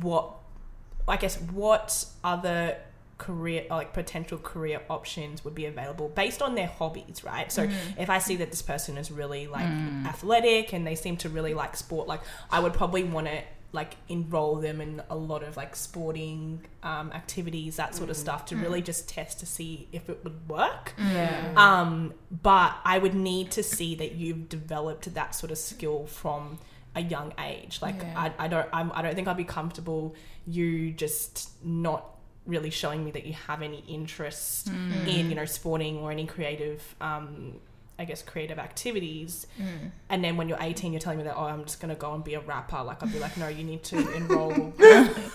Speaker 1: what, I guess, what other career, like potential career options would be available based on their hobbies, right? So mm. if I see that this person is really like mm. athletic and they seem to really like sport, like I would probably want to like enroll them in a lot of like sporting um, activities, that sort of stuff, to really just test to see if it would work.
Speaker 2: Yeah.
Speaker 1: Um, but I would need to see that you've developed that sort of skill from a young age. Like
Speaker 2: Yeah.
Speaker 1: I, I don't I'm, I don't think I'd be comfortable you just not really showing me that you have any interest
Speaker 2: Mm.
Speaker 1: in you know sporting or any creative um I guess creative activities.
Speaker 4: Mm.
Speaker 1: and then when you're 18 you're telling me that oh I'm just gonna go and be a rapper. Like I'd be like no you need to *laughs* enroll.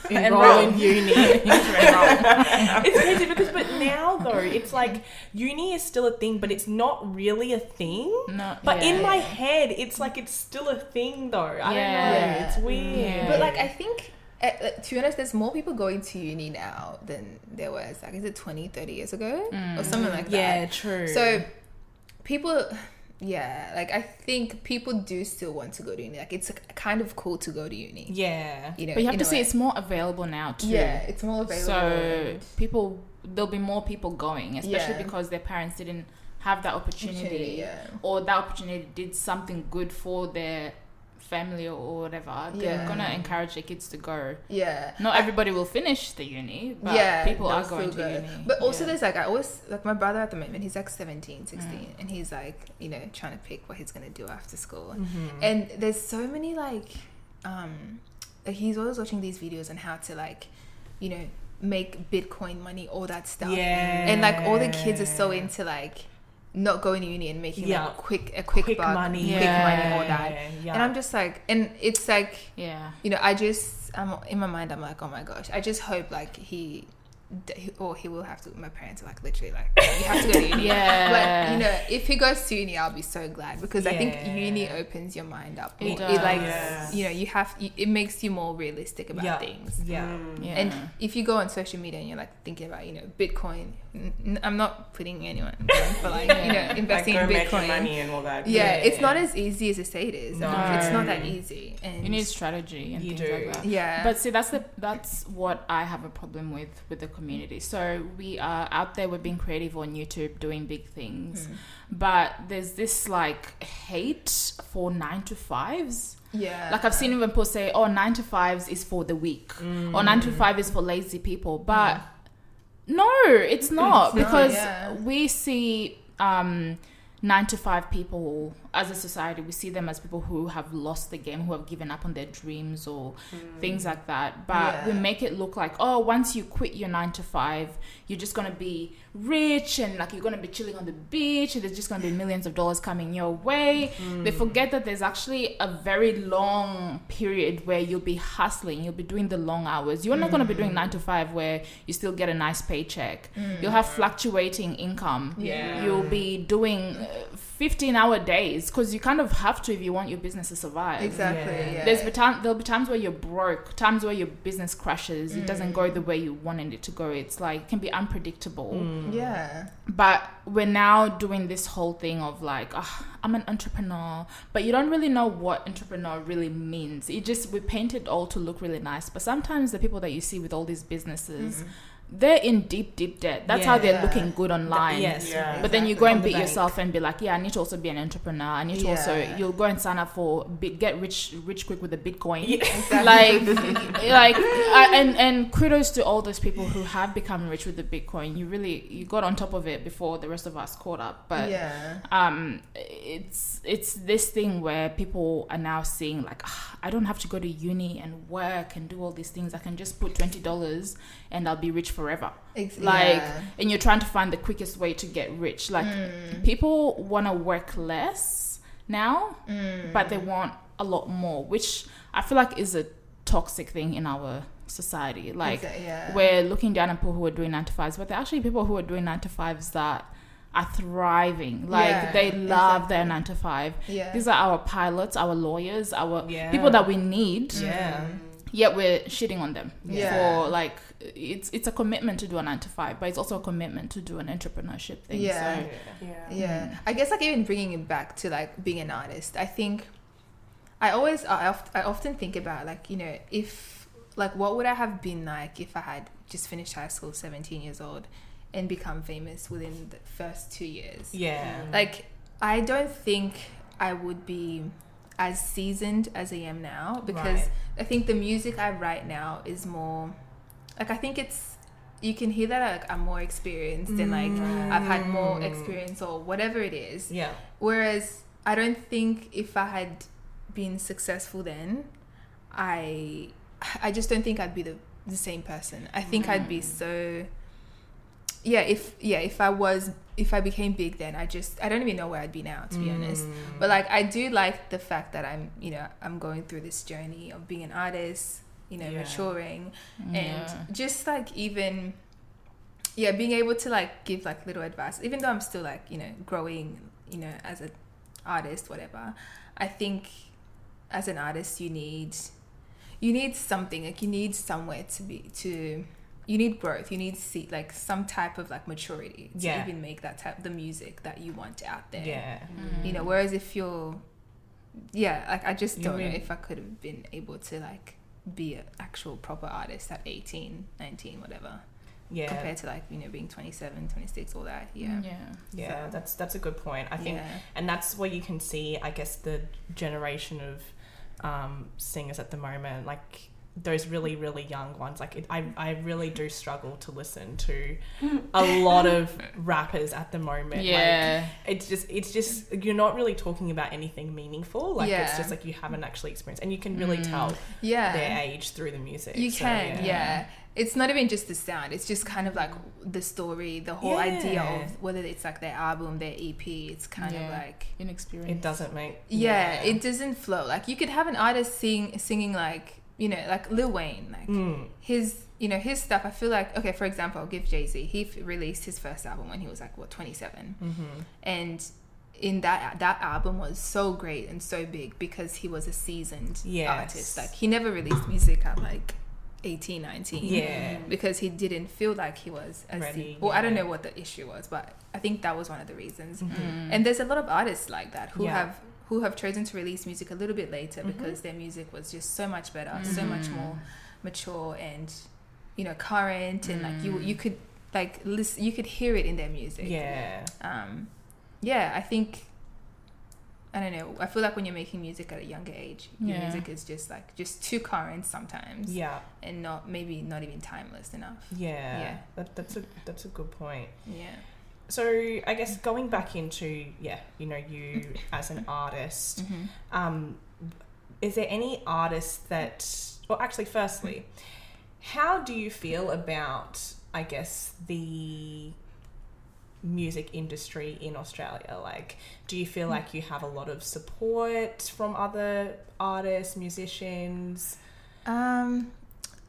Speaker 1: Enroll. *laughs* In *laughs* uni. it's crazy because but now though it's like uni is still a thing but it's not really a thing.
Speaker 2: No,
Speaker 1: but
Speaker 2: yeah.
Speaker 1: in my head it's like it's still a thing though. I
Speaker 2: Yeah.
Speaker 1: don't know. It's weird.
Speaker 2: Yeah.
Speaker 4: But like I think uh, to be honest, there's more people going to uni now than there was like is it 20, 30 years ago? Or something like that.
Speaker 1: yeah true.
Speaker 4: So people, *sighs* yeah, like I think people do still want to go to uni. Like it's kind of cool to go to uni.
Speaker 1: yeah
Speaker 4: You know,
Speaker 2: But you have to see it's more available now too.
Speaker 4: yeah, it's more available.
Speaker 2: So people, there'll be more people going, especially
Speaker 4: Yeah.
Speaker 2: because their parents didn't have that opportunity,
Speaker 4: Opportunity, yeah.
Speaker 2: or that opportunity did something good for their family or whatever. They're
Speaker 4: Yeah.
Speaker 2: gonna encourage their kids to go.
Speaker 4: yeah.
Speaker 2: Not everybody will finish the uni, but
Speaker 4: yeah,
Speaker 2: people are going to
Speaker 4: go.
Speaker 2: uni.
Speaker 4: But also,
Speaker 2: Yeah.
Speaker 4: there's like I always like my brother at the moment. He's like 17, 16,
Speaker 2: Mm.
Speaker 4: and he's like you know trying to pick what he's gonna do after school.
Speaker 1: Mhm.
Speaker 4: And there's so many like, um, like, he's always watching these videos on how to like, you know, make Bitcoin money, all that stuff.
Speaker 1: yeah
Speaker 4: And like all the kids are so into like not going to uni and making
Speaker 1: Yeah.
Speaker 4: like quick a quick,
Speaker 1: quick
Speaker 4: buck,
Speaker 1: money
Speaker 4: quick
Speaker 2: Yeah.
Speaker 4: money, all that.
Speaker 1: yeah.
Speaker 4: And I'm just like, and it's like
Speaker 2: yeah.
Speaker 4: you know, I just, I'm in my mind, I'm like, oh my gosh, I just hope like he, or he will have to. My parents are like, literally, like, you have to go to uni.
Speaker 2: Yeah. *laughs*
Speaker 4: But you know, if he goes to uni, I'll be so glad because I think uni opens your mind up.
Speaker 2: It
Speaker 4: more. like,
Speaker 1: does.
Speaker 4: you know, you have, it makes you more realistic about
Speaker 1: Yeah.
Speaker 4: things.
Speaker 1: yeah
Speaker 5: Mm.
Speaker 2: Yeah.
Speaker 4: And if you go on social media and you're like thinking about, you know, Bitcoin, n- n- I'm not putting anyone down, *laughs* but like, you know, investing
Speaker 5: go
Speaker 4: in
Speaker 5: make your
Speaker 4: Bitcoin.
Speaker 5: money and all that.
Speaker 4: Yeah,
Speaker 1: Yeah.
Speaker 4: it's not as easy as they say it is.
Speaker 1: No.
Speaker 4: It's not that easy. And
Speaker 2: you need strategy and
Speaker 1: You
Speaker 2: things
Speaker 1: do.
Speaker 2: like that.
Speaker 4: yeah.
Speaker 2: But see, that's the that's what I have a problem with with the community. So we are out there, we're being creative on YouTube, doing big things,
Speaker 4: Mm.
Speaker 2: but there's this like hate for nine to fives.
Speaker 4: yeah.
Speaker 2: Like I've seen even people say, "Oh, nine to fives is for the weak," or nine to five is for lazy people. But no, it's not
Speaker 4: It's not,
Speaker 2: because
Speaker 4: yeah.
Speaker 2: we see um, nine to five people as a society. We see them as people who have lost the game, who have given up on their dreams or mm. things like that. But we make it look like, oh, once you quit your nine to five, you're just gonna be rich and like you're gonna be chilling on the beach and there's just gonna be millions of dollars coming your way. Mm. They forget that there's actually a very long period where you'll be hustling, you'll be doing the long hours. You're not gonna be doing nine to mm. five where you still get a nice paycheck. You'll have fluctuating income.
Speaker 4: Yeah.
Speaker 2: You'll be doing uh, 15 hour days because you kind of have to if you want your business to survive.
Speaker 4: Exactly.
Speaker 1: Yeah.
Speaker 4: Yeah.
Speaker 2: There's be time, there'll be times where you're broke, times where your business crashes, it doesn't go mm. the way you wanted it to go. It's like it can be unpredictable. Mm.
Speaker 4: yeah.
Speaker 2: But we're now doing this whole thing of like, ah, I'm an entrepreneur, but you don't really know what entrepreneur really means. It just we paint it all to look really nice, but sometimes the people that you see with all these businesses, mm-hmm. They're in deep, deep debt. That's how they're looking good online.
Speaker 1: yes
Speaker 5: Yeah.
Speaker 2: But then you go and
Speaker 1: On
Speaker 2: beat
Speaker 1: bank.
Speaker 2: yourself and be like, yeah, I need to also be an entrepreneur. I need to also you'll go and sign up for bit, get rich rich quick with the Bitcoin.
Speaker 4: Exactly.
Speaker 2: Like, *laughs* like, I, and and kudos to all those people who have become rich with the Bitcoin. You really you got on top of it before the rest of us caught up. But
Speaker 4: yeah.
Speaker 2: um, it's it's this thing where people are now seeing like, "Ah, I don't have to go to uni and work and do all these things. I can just put twenty dollars and I'll be rich forever
Speaker 4: Ex-
Speaker 2: like
Speaker 4: yeah.
Speaker 2: and you're trying to find the quickest way to get rich like
Speaker 4: Mm.
Speaker 2: people want to work less now
Speaker 4: Mm.
Speaker 2: but they want a lot more which i feel like is a toxic thing in our society like
Speaker 4: Exa- yeah.
Speaker 2: we're looking down on people who are doing nine to fives but they're actually people who are doing nine to fives that are thriving like
Speaker 4: Yeah,
Speaker 2: they love their
Speaker 4: exactly.
Speaker 2: nine to five
Speaker 4: yeah.
Speaker 2: these are our pilots our lawyers our
Speaker 1: Yeah.
Speaker 2: people that we need
Speaker 1: yeah
Speaker 2: yet we're shitting on them
Speaker 4: Yeah.
Speaker 2: for like it's it's a commitment to do a nine to five but it's also a commitment to do an entrepreneurship thing
Speaker 4: Yeah.
Speaker 2: so
Speaker 5: Yeah.
Speaker 4: yeah i guess like even bringing it back to like being an artist i think i always i, oft, I often think about like you know if like what would i have been like if i had just finished high school 17 years old and become famous within the first two years
Speaker 1: yeah
Speaker 4: like i don't think i would be as seasoned as i am now because
Speaker 1: Right.
Speaker 4: i think the music i write now is more like i think it's you can hear that like i'm more experienced and like mm. i've had more experience or whatever it is
Speaker 1: yeah
Speaker 4: whereas i don't think if i had been successful then, I I just don't think I'd be the the same person. I think I'd be mm. so yeah, if yeah, if I was if I became big then I just I don't even know where I'd be now to be honest.
Speaker 1: Mm.
Speaker 4: But like I do like the fact that I'm, you know, I'm going through this journey of being an artist, you know,
Speaker 1: Yeah.
Speaker 4: maturing
Speaker 2: Yeah.
Speaker 4: and just like even yeah, being able to like give like little advice even though I'm still like, you know, growing, you know, as an artist whatever. I think as an artist you need you need something like you need somewhere to be to you need growth you need see like some type of like maturity to
Speaker 1: Yeah.
Speaker 4: even make that type the music that you want out there
Speaker 1: Yeah.
Speaker 4: you know whereas if you're yeah like i just don't know if i could have been able to like be an actual proper artist at 18 19 whatever
Speaker 1: Yeah.
Speaker 4: compared to like you know being 27 26 all that yeah
Speaker 2: Yeah.
Speaker 1: Yeah,
Speaker 4: So-
Speaker 1: that's that's a good point. I think
Speaker 4: yeah
Speaker 1: and that's where you can see i guess the generation of um, singers at the moment like those really really young ones like it, I, I really do struggle to listen to *laughs* a lot of rappers at the moment like
Speaker 2: Yeah.
Speaker 1: it's just it's just you're not really talking about anything meaningful like it's just like you haven't actually experienced and you can really
Speaker 2: Mm.
Speaker 1: tell
Speaker 4: yeah
Speaker 1: their age through the music
Speaker 4: You
Speaker 1: So,
Speaker 4: can, yeah. It's not even just the sound. It's just kind of like the story, the whole idea of whether it's like their album, their EP. It's kind of
Speaker 2: Yeah.
Speaker 4: like
Speaker 2: Inexperienced.
Speaker 1: it doesn't make
Speaker 4: yeah, it doesn't flow. Like you could have an artist sing singing like you know like Lil Wayne, like
Speaker 1: Mm.
Speaker 4: his you know his stuff. I feel like okay, for example, I'll give Jay Z. He f- released his first album when he was like what twenty seven,
Speaker 1: Mm-hmm.
Speaker 4: and in that that album was so great and so big because he was a seasoned
Speaker 1: Yes.
Speaker 4: artist. Like he never released music at like 18, 19
Speaker 1: Yeah.
Speaker 4: because he didn't feel like he was as
Speaker 1: Ready,
Speaker 4: well i don't know what the issue was but i think that was one of the reasons
Speaker 2: Mm.
Speaker 4: and there's a lot of artists like that who
Speaker 1: Yeah.
Speaker 4: have who have chosen to release music a little bit later
Speaker 1: Mhm.
Speaker 4: because their music was just so much better so much
Speaker 2: Mm.
Speaker 4: more mature and you know current and like you
Speaker 2: Mm.
Speaker 4: you could like listen you could hear it in their music
Speaker 1: yeah
Speaker 4: um yeah i think i don't know i feel like when you're making music at a younger age your
Speaker 2: Yeah.
Speaker 4: music is just like just too current sometimes
Speaker 1: yeah
Speaker 4: and not maybe not even timeless enough
Speaker 1: yeah,
Speaker 4: Yeah.
Speaker 1: That, that's a that's a good point
Speaker 4: yeah
Speaker 1: So I guess going back into yeah, you know, you as an artist,
Speaker 4: mm-hmm.
Speaker 1: um, is there any artist that? Well, actually, firstly, how do you feel about I guess the music industry in Australia? Like, do you feel like you have a lot of support from other artists, musicians?
Speaker 4: Um,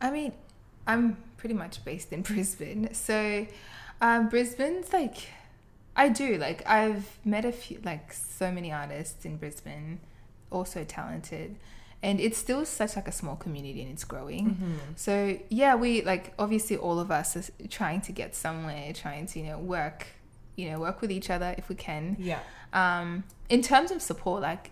Speaker 4: I mean, I'm pretty much based in *laughs* Brisbane, so um, Brisbane's like I do like I've met a few like so many artists in Brisbane, also talented, and it's still such like a small community and it's growing.
Speaker 1: Mm-hmm.
Speaker 4: So yeah, we like obviously all of us are trying to get somewhere, trying to you know work, you know work with each other if we can.
Speaker 1: Yeah.
Speaker 4: Um, in terms of support, like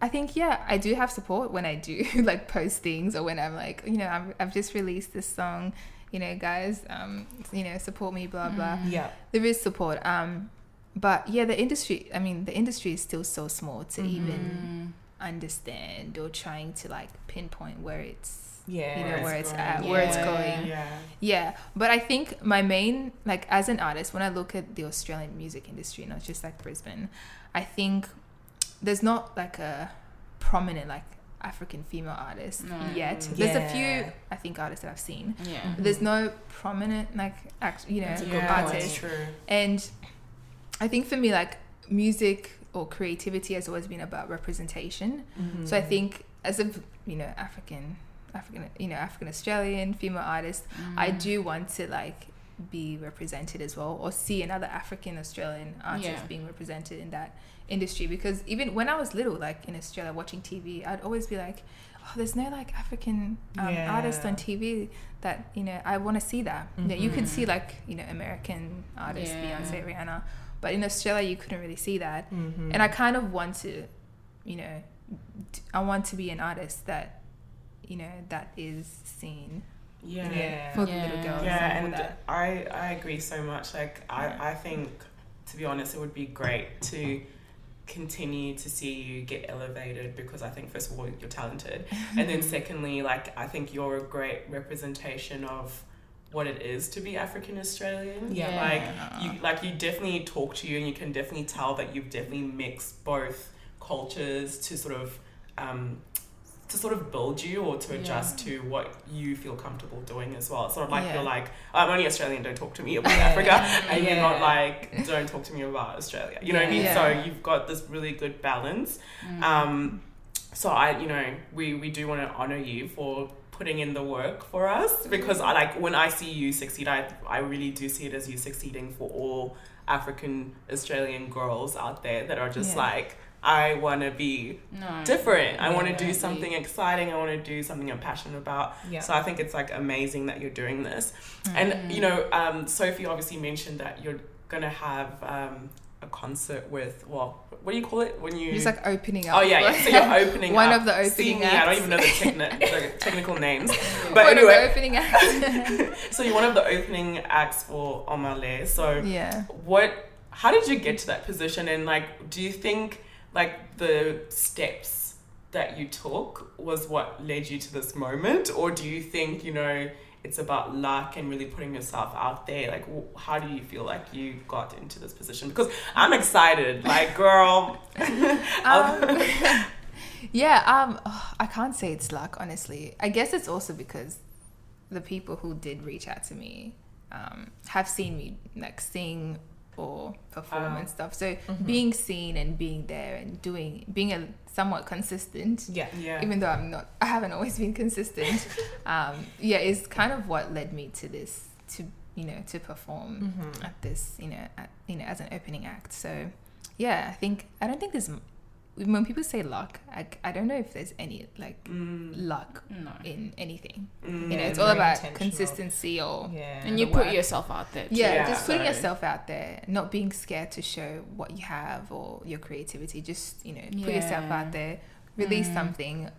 Speaker 4: I think yeah, I do have support when I do *laughs* like post things or when I'm like you know I'm, I've just released this song, you know guys, um, you know support me, blah blah.
Speaker 2: Mm.
Speaker 1: Yeah.
Speaker 4: There is support. Um, but yeah, the industry. I mean, the industry is still so small to
Speaker 1: Mhm.
Speaker 4: even understand or trying to like pinpoint where it's
Speaker 1: Yeah.
Speaker 4: you know where it's
Speaker 5: going.
Speaker 4: at, where it's going.
Speaker 1: Yeah.
Speaker 4: Yeah, but I think my main like as an artist, when I look at the Australian music industry, not just like Brisbane, I think there's not like a prominent like African female artist
Speaker 2: No.
Speaker 4: yet.
Speaker 1: Mm.
Speaker 4: There's a few I think artists that I've seen.
Speaker 2: Yeah.
Speaker 4: But there's no prominent like act, you know
Speaker 1: That's a
Speaker 2: good
Speaker 1: good
Speaker 2: point.
Speaker 1: point.
Speaker 4: artist.
Speaker 1: True.
Speaker 4: And I think for me like music or creativity has always been about representation. So I think as a you know African African you know African Australian female artist
Speaker 2: Mm.
Speaker 4: I do want to like be represented as well or see another African Australian artist
Speaker 2: Yeah.
Speaker 4: being represented in that industry because even when I was little like in Australia watching TV I'd always be like oh there's no like African um,
Speaker 1: Yeah.
Speaker 4: artist on TV that you know I want to see that you know you could
Speaker 1: Mhm.
Speaker 4: see like you know American artists
Speaker 2: Yeah.
Speaker 4: Beyonce Rihanna but in Australia you couldn't really see that
Speaker 1: Mhm.
Speaker 4: and I kind of want to, you know, I want to be an artist that, you know, that is seen
Speaker 5: Yeah.
Speaker 4: you know,
Speaker 1: Yeah.
Speaker 4: for the
Speaker 2: Yeah.
Speaker 4: little girls.
Speaker 5: Yeah,
Speaker 4: all
Speaker 5: and. I, I agree so much. Like, I, I think, to be honest, it would be great to continue to see you get elevated because I think, first of all, you're talented. *laughs* and then, secondly, like, I think you're a great representation of what it is to be African Australian.
Speaker 1: Yeah.
Speaker 5: Like, you, like, you definitely talk to you and you can definitely tell that you've definitely mixed both cultures to sort of um, to sort of build you or to adjust to what you feel comfortable doing as well. It's sort of like
Speaker 4: Yeah.
Speaker 5: you're like, I'm only Australian, don't talk to me about *laughs* Africa. *laughs* And you're not like, don't talk to me about Australia. You know what I mean?
Speaker 4: Yeah.
Speaker 5: So you've got this really good balance.
Speaker 2: Mm.
Speaker 5: Um, so I, you know, we, we do want to honor you for putting in the work for us because I like when I see you succeed, I, I really do see it as you succeeding for all African Australian girls out there that are just
Speaker 4: Yeah.
Speaker 5: like, I want to be
Speaker 2: no.
Speaker 5: different. I want to do something exciting. I want to do something I'm passionate about.
Speaker 1: Yeah.
Speaker 5: So I think it's like amazing that you're doing this.
Speaker 2: Mm.
Speaker 5: And you know, um, Sophie obviously mentioned that you're gonna have um, a concert with well, what do you call it when you?
Speaker 4: Just like opening up.
Speaker 5: oh yeah, yeah. So you're *laughs* opening
Speaker 4: One
Speaker 5: up.
Speaker 4: of the opening
Speaker 5: me, I don't even know the, techni- *laughs* the technical names. *laughs* But
Speaker 4: One
Speaker 5: anyway,
Speaker 4: of the opening acts.
Speaker 5: so you're one of the opening acts for Omah Lay. So
Speaker 4: yeah.
Speaker 5: what how did you get to that position and like do you think like the steps that you took was what led you to this moment? Or do you think you know it's about luck and really putting yourself out there? Like how do you feel like you got into this position? Because i'm excited. Like girl. *laughs* *laughs*
Speaker 4: Um, yeah, um, oh, I can't say it's luck, honestly. I guess it's also because the people who did reach out to me um, have seen me like sing or perform
Speaker 5: Ah.
Speaker 4: and stuff. So being seen and being there and doing, being a somewhat consistent,
Speaker 1: Yeah.
Speaker 5: yeah
Speaker 4: even though I'm not, I haven't always been consistent. *laughs* um, yeah, is kind of what led me to this, to you know, to perform
Speaker 1: Mm-hmm.
Speaker 4: at this, you know, at, you know, as an opening act. So, yeah, I think I don't think there's m- when people say luck, I, I don't know if there's any like
Speaker 5: mm,
Speaker 4: luck
Speaker 2: no.
Speaker 4: in anything.
Speaker 5: mm,
Speaker 4: You know, it's all about consistency or
Speaker 1: Yeah.
Speaker 2: And you put
Speaker 4: work.
Speaker 2: yourself out there. too.
Speaker 4: yeah,
Speaker 5: Yeah.
Speaker 4: just putting
Speaker 5: So-
Speaker 4: yourself out there, not being scared to show what you have or your creativity. Just you know, put yourself out there, release
Speaker 2: Mm.
Speaker 4: something.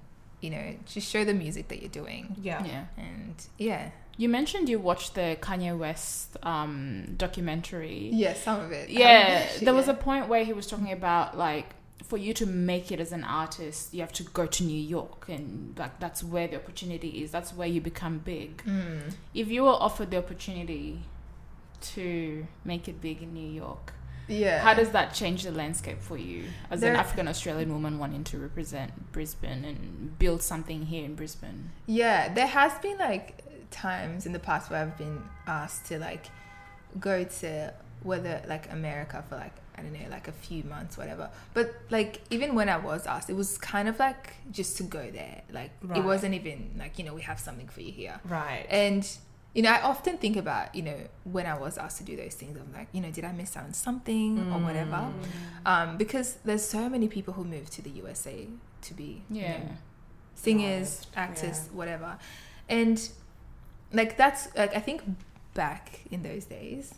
Speaker 4: You know, just show the music that you're doing,
Speaker 1: Yeah.
Speaker 2: Yeah.
Speaker 4: and yeah,
Speaker 2: You mentioned you watched the Kanye West um, documentary.
Speaker 4: yeah, some of it.
Speaker 2: Yeah, there was a point where he was talking about like for you to make it as an artist, you have to go to New York, and like that's where the opportunity is. That's where you become big.
Speaker 4: Mm.
Speaker 2: If you were offered the opportunity to make it big in New York,
Speaker 4: Yeah.
Speaker 2: how does that change the landscape for you as an African Australian woman wanting to represent Brisbane and build something here in Brisbane?
Speaker 4: Yeah, there has been like times in the past where I've been asked to like go to whether like America for like I don't know like a few months whatever. But like even when I was asked, it was kind of like just to go there. Like
Speaker 1: Right.
Speaker 4: it wasn't even like you know we have something for you here.
Speaker 1: Right.
Speaker 4: And you know, I often think about, you know, when I was asked to do those things, I'm like, you know, did I miss out on something or
Speaker 1: Mm.
Speaker 4: whatever? Um, because there's so many people who move to the USA to be you
Speaker 2: Yeah.
Speaker 4: know, singers,
Speaker 5: Artist,
Speaker 4: actors, whatever. And like that's like I think back in those days,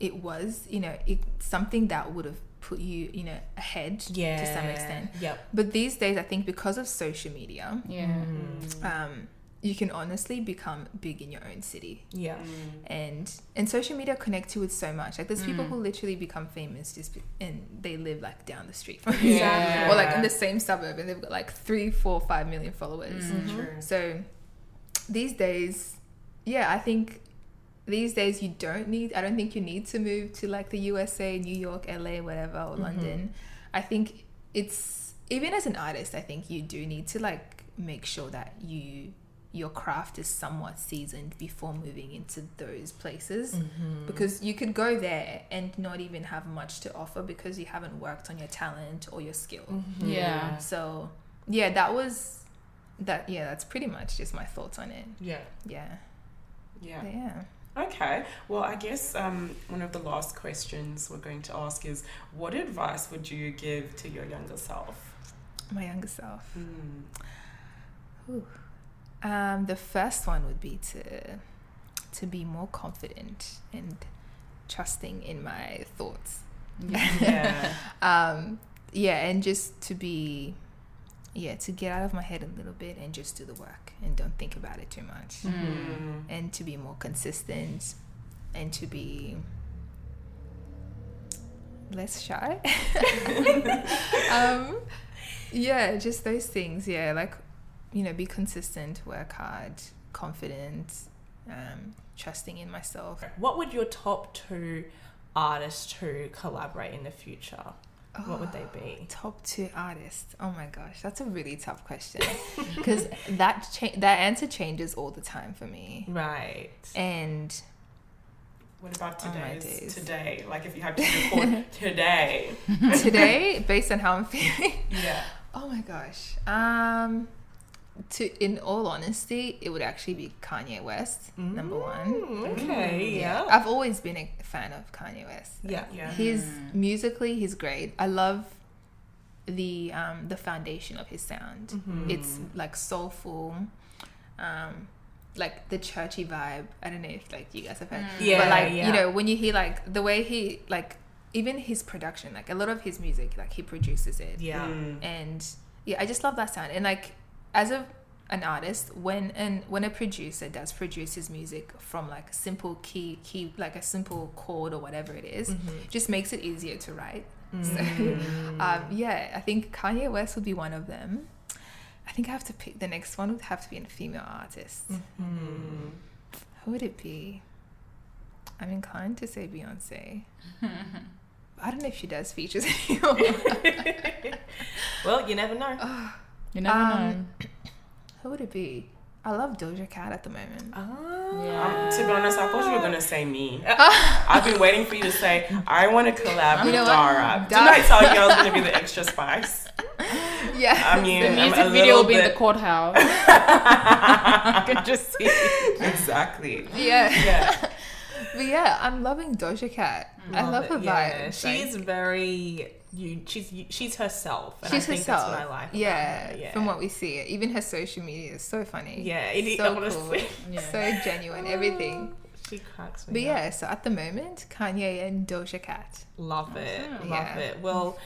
Speaker 4: it was you know it something that would have put you you know ahead
Speaker 1: yeah.
Speaker 4: to some extent.
Speaker 1: Yep.
Speaker 4: But these days, I think because of social media,
Speaker 2: Yeah.
Speaker 1: Mm.
Speaker 4: um, you can honestly become big in your own city.
Speaker 1: Yeah.
Speaker 4: And and social media connects you with so much. Like there's people
Speaker 2: Mm.
Speaker 4: who literally become famous just be, and they live like down the street from
Speaker 2: Yeah.
Speaker 4: you,
Speaker 2: Exactly.
Speaker 4: or like in the same suburb, and they've got like three, four, five million followers.
Speaker 2: Mm.
Speaker 1: Mhm.
Speaker 5: True.
Speaker 4: So these days, yeah, I think these days you don't need. I don't think you need to move to like the USA, New York, LA, whatever, or
Speaker 1: Mhm.
Speaker 4: London. I think it's even as an artist, I think you do need to like make sure that you your craft is somewhat seasoned before moving into those places
Speaker 1: Mhm.
Speaker 4: because you could go there and not even have much to offer because you haven't worked on your talent or your skill.
Speaker 1: Mhm.
Speaker 2: Yeah.
Speaker 4: So, yeah, that was that. Yeah, that's pretty much just my thoughts on it.
Speaker 1: Yeah.
Speaker 4: Yeah,
Speaker 5: yeah
Speaker 4: yeah.
Speaker 5: Okay. Well, I guess um, one of the last questions we're going to ask is what advice would you give to your younger self?
Speaker 4: My younger self.
Speaker 5: Mm.
Speaker 4: Um, the first one would be to to be more confident and trusting in my thoughts.
Speaker 5: Yeah. *laughs*
Speaker 4: um, yeah, and just to be, yeah, to get out of my head a little bit and just do the work and don't think about it too much.
Speaker 5: Mm.
Speaker 4: and to be more consistent and to be less shy. *laughs* um, yeah, just those things. Yeah, like, you know, be consistent, work hard, confident, um, trusting in myself.
Speaker 1: What would your top two artists to collaborate in the future what would they be? *gasps*
Speaker 4: Top two artists. Oh my gosh, that's a really tough question *laughs* because that cha- that answer changes all the time for me.
Speaker 1: Right.
Speaker 4: And
Speaker 5: What about
Speaker 4: Oh,
Speaker 5: today's
Speaker 4: days.
Speaker 5: today? Like if you had to record *laughs* today.
Speaker 4: today, based on how I'm feeling,
Speaker 5: Yeah.
Speaker 4: oh my gosh. Um, to in all honesty, it would actually be Kanye West, number one.
Speaker 1: Mm, okay. Yeah.
Speaker 4: I've always been a fan of Kanye West.
Speaker 1: Yeah.
Speaker 5: Yeah.
Speaker 4: He's musically, he's great. I love the um the foundation of his sound.
Speaker 1: Mm-hmm.
Speaker 4: It's like soulful, um, like the churchy vibe. I don't know if like you guys have heard,
Speaker 1: Yeah,
Speaker 4: but like
Speaker 1: yeah.
Speaker 4: you know when you hear like the way he like even his production, like a lot of his music, like he produces it,
Speaker 1: Yeah.
Speaker 5: Mm.
Speaker 4: and yeah, I just love that sound. And like as a an artist, when and when a producer does produce his music from like a simple key key like a simple chord or whatever it is, just makes it easier to write. So *laughs* um, yeah, I think Kanye West would be one of them. I think I have to pick the next one would have to be a female artist.
Speaker 1: Mm.
Speaker 4: Who would it be? I'm inclined to say Beyonce. *laughs* I don't know if she does features *laughs* anymore.
Speaker 1: Well, you never know.
Speaker 2: You never
Speaker 4: Um,
Speaker 2: know.
Speaker 4: Who would it be? I love Doja Cat at the moment.
Speaker 1: Ah.
Speaker 2: Yeah.
Speaker 5: Um, to be honest, I thought you were gonna say me. *laughs* I've been waiting for you to say I want to collab
Speaker 4: You
Speaker 5: with
Speaker 4: know?
Speaker 5: Dara. Didn't I tell you I was gonna be the extra spice?
Speaker 4: Yeah. *laughs*
Speaker 5: I mean,
Speaker 2: The music video will be in the courthouse. I can just see.
Speaker 5: exactly.
Speaker 4: yeah.
Speaker 5: Yeah. *laughs*
Speaker 4: But yeah, I'm loving Doja Cat. I love her
Speaker 1: it, yeah.
Speaker 4: vibe.
Speaker 1: She's
Speaker 4: like,
Speaker 1: very you. She's she's herself. And
Speaker 4: she's
Speaker 1: I think
Speaker 4: herself.
Speaker 1: That's what I like. about
Speaker 4: yeah,
Speaker 1: her, yeah.
Speaker 4: From what we see, even her social media is so funny.
Speaker 1: Yeah, it is
Speaker 4: so
Speaker 1: honestly.
Speaker 4: cool, *laughs* so genuine, everything.
Speaker 1: She cracks me.
Speaker 4: But
Speaker 1: up.
Speaker 4: yeah, so at the moment, Kanye and Doja Cat.
Speaker 1: Love it.
Speaker 2: Awesome.
Speaker 1: Love
Speaker 4: Yeah.
Speaker 1: it. Well,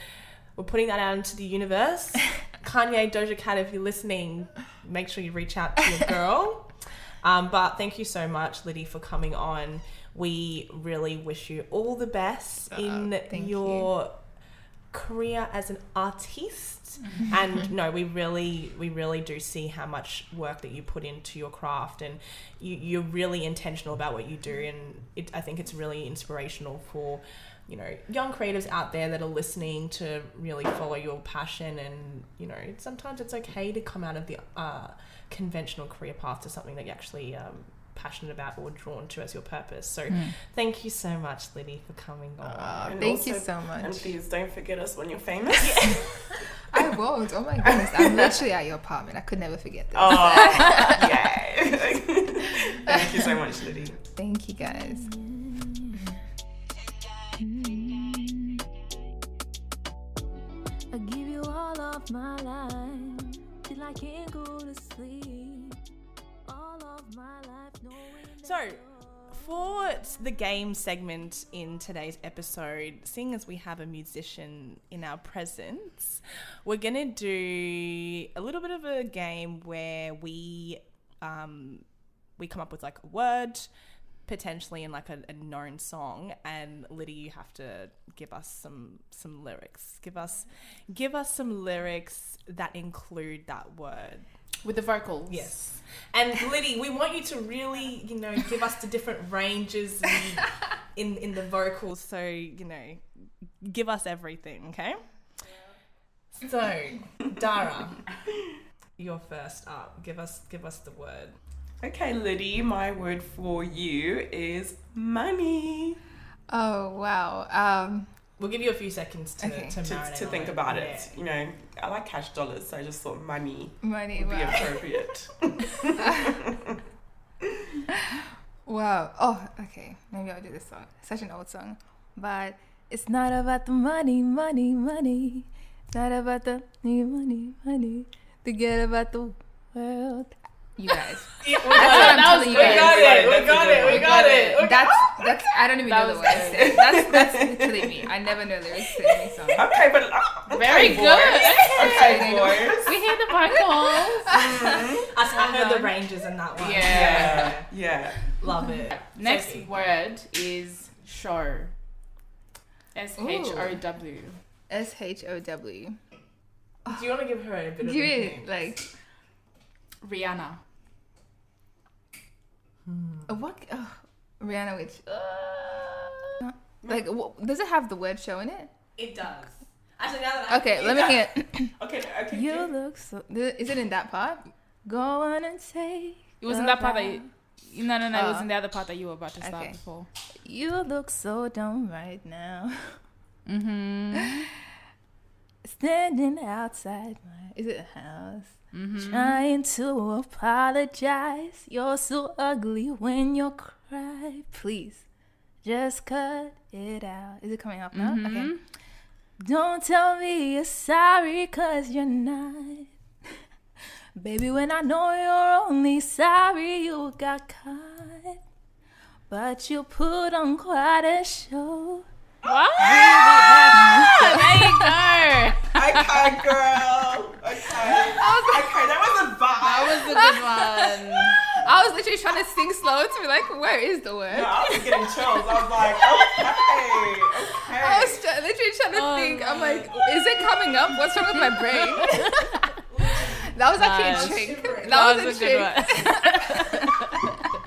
Speaker 1: we're putting that out into the universe. *laughs* Kanye Doja Cat, if you're listening, make sure you reach out to your girl. *laughs* Um, but thank you so much, Liddy, for coming on. We really wish you all the best
Speaker 4: Oh,
Speaker 1: in your career as an artist. and no, we really, we really do see how much work that you put into your craft, and you, you're really intentional about what you do. And it, I think it's really inspirational for you know young creatives out there that are listening to really follow your passion. And you know sometimes it's okay to come out of the uh, conventional career path to something that you're actually um, passionate about or drawn to as your purpose. So hmm. thank you so much, Liddy, for coming on.
Speaker 4: Ah,
Speaker 5: and
Speaker 4: thank you
Speaker 5: also-
Speaker 4: so
Speaker 5: And
Speaker 4: much.
Speaker 5: please don't forget us when you're famous. *laughs*
Speaker 4: I won't. Oh my goodness. I'm literally at your apartment. I could never forget this.
Speaker 5: Oh, *laughs* yay. Thank you so much, Liddy.
Speaker 4: Thank you guys.
Speaker 6: I give you all of my life till I can't go to sleep.
Speaker 1: So, for the game segment in today's episode, seeing as we have a musician in our presence, we're going to do a little bit of a game where we um, we come up with like a word, potentially in like a, a known song, and Liddy, you have to give us some some lyrics. Give us give us some lyrics that include that word.
Speaker 2: With the vocals.
Speaker 1: Yes. And Liddy, we want you to really, you know, give us the different ranges and *laughs* in in the vocals. So you know, give us everything, okay? So, Dara, you're first up. Give us give us the word.
Speaker 5: Okay, Liddy, my word for you is money.
Speaker 4: Oh wow. Um
Speaker 1: We'll give you a few seconds to,
Speaker 4: Okay.
Speaker 1: to,
Speaker 5: To, to think
Speaker 1: it.
Speaker 5: about
Speaker 1: Yeah.
Speaker 5: it. You know, I like cash dollars, so I just thought money
Speaker 4: money.
Speaker 5: would be appropriate. *laughs* *laughs*
Speaker 4: Wow. Oh, okay. Maybe I'll do this song. Such an old song. But it's not about the money, money, money. It's not about the money, money, money. Forget about the world. You guys. *laughs*
Speaker 1: Yeah, we
Speaker 4: That's
Speaker 1: got
Speaker 4: what
Speaker 1: it.
Speaker 4: You
Speaker 1: We
Speaker 4: guys.
Speaker 1: got it. We got it. We got it.
Speaker 4: That's that's I don't even
Speaker 2: That
Speaker 4: know the
Speaker 2: was
Speaker 4: words. That's that's *laughs* literally me. I never know lyrics to any song.
Speaker 5: Okay, but uh,
Speaker 2: Very
Speaker 5: okay,
Speaker 2: good.
Speaker 5: Okay,
Speaker 4: Okay.
Speaker 5: boys.
Speaker 2: We hear the vocals.
Speaker 1: I, *laughs* I heard the ranges in that one.
Speaker 2: Yeah.
Speaker 5: Yeah, yeah.
Speaker 1: Love it.
Speaker 2: Next
Speaker 1: Sophie.
Speaker 2: word is show. S H O W.
Speaker 4: S H O W.
Speaker 1: Do you want to give her a bit of
Speaker 4: Give
Speaker 1: a
Speaker 4: it like
Speaker 2: Rihanna.
Speaker 4: uh, what? Oh, Rihanna, which uh, like wh- does it have the word show in it?
Speaker 1: It does.
Speaker 3: Actually, now that I
Speaker 4: Okay, let me
Speaker 3: that-
Speaker 4: hear. it. *laughs*
Speaker 3: Okay, okay.
Speaker 4: You
Speaker 3: do-
Speaker 4: look so. Is it in that part? Go on and say.
Speaker 2: It was in that part that you, no, no, no. It was in the other part that you were about to start
Speaker 4: Okay.
Speaker 2: before.
Speaker 4: You look so dumb right now.
Speaker 2: Mm-hmm.
Speaker 4: Standing outside my. Is it a house?
Speaker 2: Mm-hmm.
Speaker 4: Trying to apologize. You're so ugly when you cry. Please, just cut it out. Is it coming up now?
Speaker 2: Mm-hmm.
Speaker 4: Okay. Don't tell me you're sorry, cause you're not. *laughs* Baby, when I know you're only sorry you got caught. But you put on quite a show.
Speaker 2: What? *laughs* there you go.
Speaker 3: Okay, girl. Okay. okay, that was a vibe.
Speaker 2: That was a good one.
Speaker 4: I was literally trying to sing slow to be like, where is the word?
Speaker 3: No, I was getting chills. I was like, okay, okay.
Speaker 4: I was try- literally trying to
Speaker 2: Oh,
Speaker 4: think. I'm like, is it coming up? What's wrong with my brain? *laughs* that was actually
Speaker 2: Nice.
Speaker 4: a trick. That,
Speaker 2: That
Speaker 4: was,
Speaker 2: was
Speaker 4: a
Speaker 2: a
Speaker 4: trick.
Speaker 2: good one. *laughs*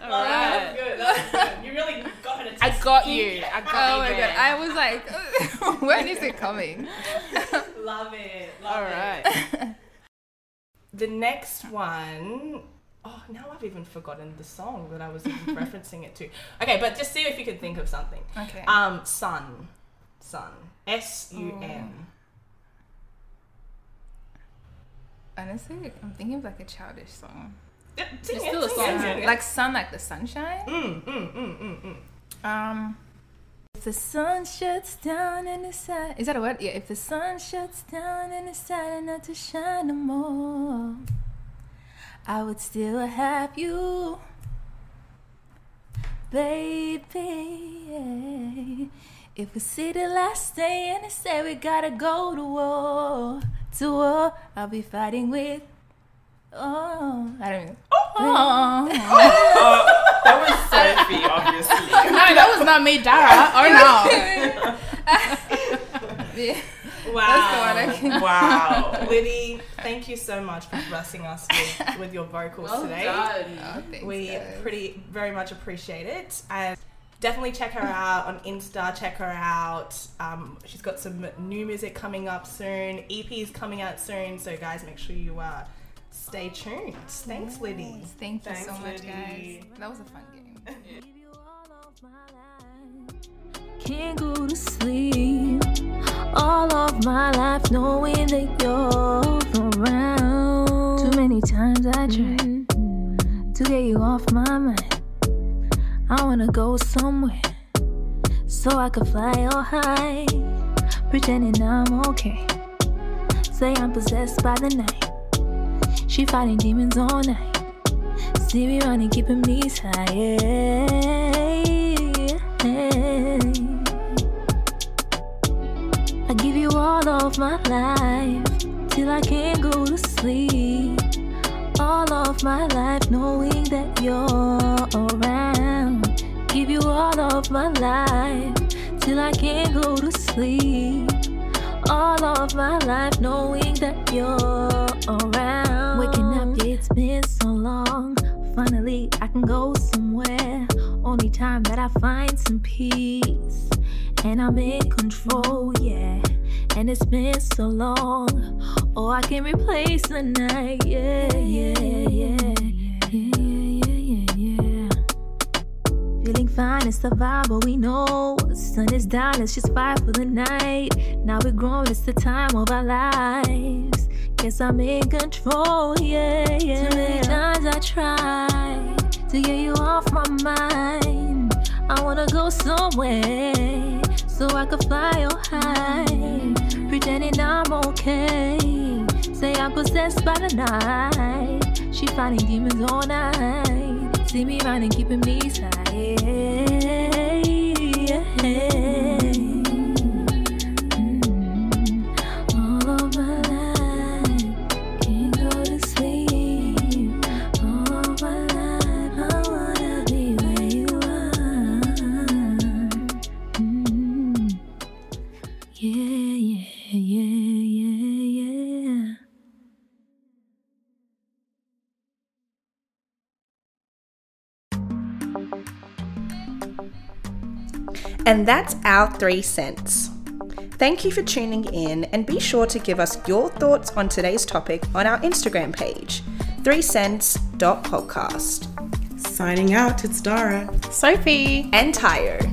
Speaker 2: *laughs* All
Speaker 3: that
Speaker 2: right.
Speaker 3: was good. That was good. You really got it.
Speaker 2: I got you. I got
Speaker 4: Oh
Speaker 2: you.
Speaker 4: my god! I was like, *laughs* when is it coming? *laughs*
Speaker 3: Love it. Love
Speaker 2: All
Speaker 3: it.
Speaker 1: The next one oh now I've even forgotten the song that I was *laughs* referencing it to. Okay, but just see if you can think of something.
Speaker 4: Okay.
Speaker 1: Um, Sun, Sun, S U N.
Speaker 4: Honestly, I'm thinking of like a childish song.
Speaker 1: Yeah, sing
Speaker 2: It's
Speaker 1: it,
Speaker 2: still a song.
Speaker 1: it, it.
Speaker 4: Like sun, like the sunshine.
Speaker 1: Mm, mm, mm, mm, mm.
Speaker 4: Um, if the sun shuts down and it's sad, is that a word? Yeah. If the sun shuts down and it's sad and not to shine no more, I would still have you, baby. If we see the last day and they say we gotta go to war, to war, I'll be fighting with. Oh, I don't know. Oh. *laughs*
Speaker 3: That was Sophie, obviously. *laughs*
Speaker 2: No, that was not me, Dara. Oh no.
Speaker 1: Wow.
Speaker 4: That's the one I
Speaker 1: wow. *laughs* Liddy, thank you so much for blessing us with, with your vocals today.
Speaker 4: Oh,
Speaker 1: We
Speaker 4: guys.
Speaker 1: pretty very much appreciate it. And definitely check her out on Insta. Check her out. Um, she's got some new music coming up soon. EP's coming out soon. So guys, make sure you uh, stay tuned. Thanks, Liddy.
Speaker 4: Thank you so much,
Speaker 3: Liddy.
Speaker 4: guys. That was a fun game.
Speaker 6: Give you all of my life. Can't go to sleep all of my life knowing that you're around. Too many times I tried mm-hmm. to get you off my mind. I wanna go somewhere so I could fly or high, pretending I'm okay. Say I'm possessed by the night. She fighting demons all night. See me running, keeping knees high. I give you all of my life till I can't go to sleep. All of my life knowing that you're around. Give you all of my life till I can't go to sleep. All of my life knowing that you're around. It's been so long. Finally, I can go somewhere. Only time that I find some peace. And I'm in control, yeah. And it's been so long. Oh, I can replace the night, yeah, yeah, yeah. Yeah, yeah, yeah, yeah. Feeling fine, it's the vibe, but we know sun is down, let's just fight for the night. Now we're grown, it's the time of our lives. Guess I'm in control, yeah, yeah. Too many times I tried to get you off my mind. I wanna go somewhere so I can fly or high, pretending I'm okay. Say I'm possessed by the night. She fighting demons all night. See me running, keeping me high. All
Speaker 1: And that's our three cents.
Speaker 4: Thank you for tuning in and be sure to give us your thoughts on today's topic on our Instagram page, 3cents.podcast.
Speaker 5: Signing out, it's Dara.
Speaker 7: Sophie.
Speaker 4: And Taya.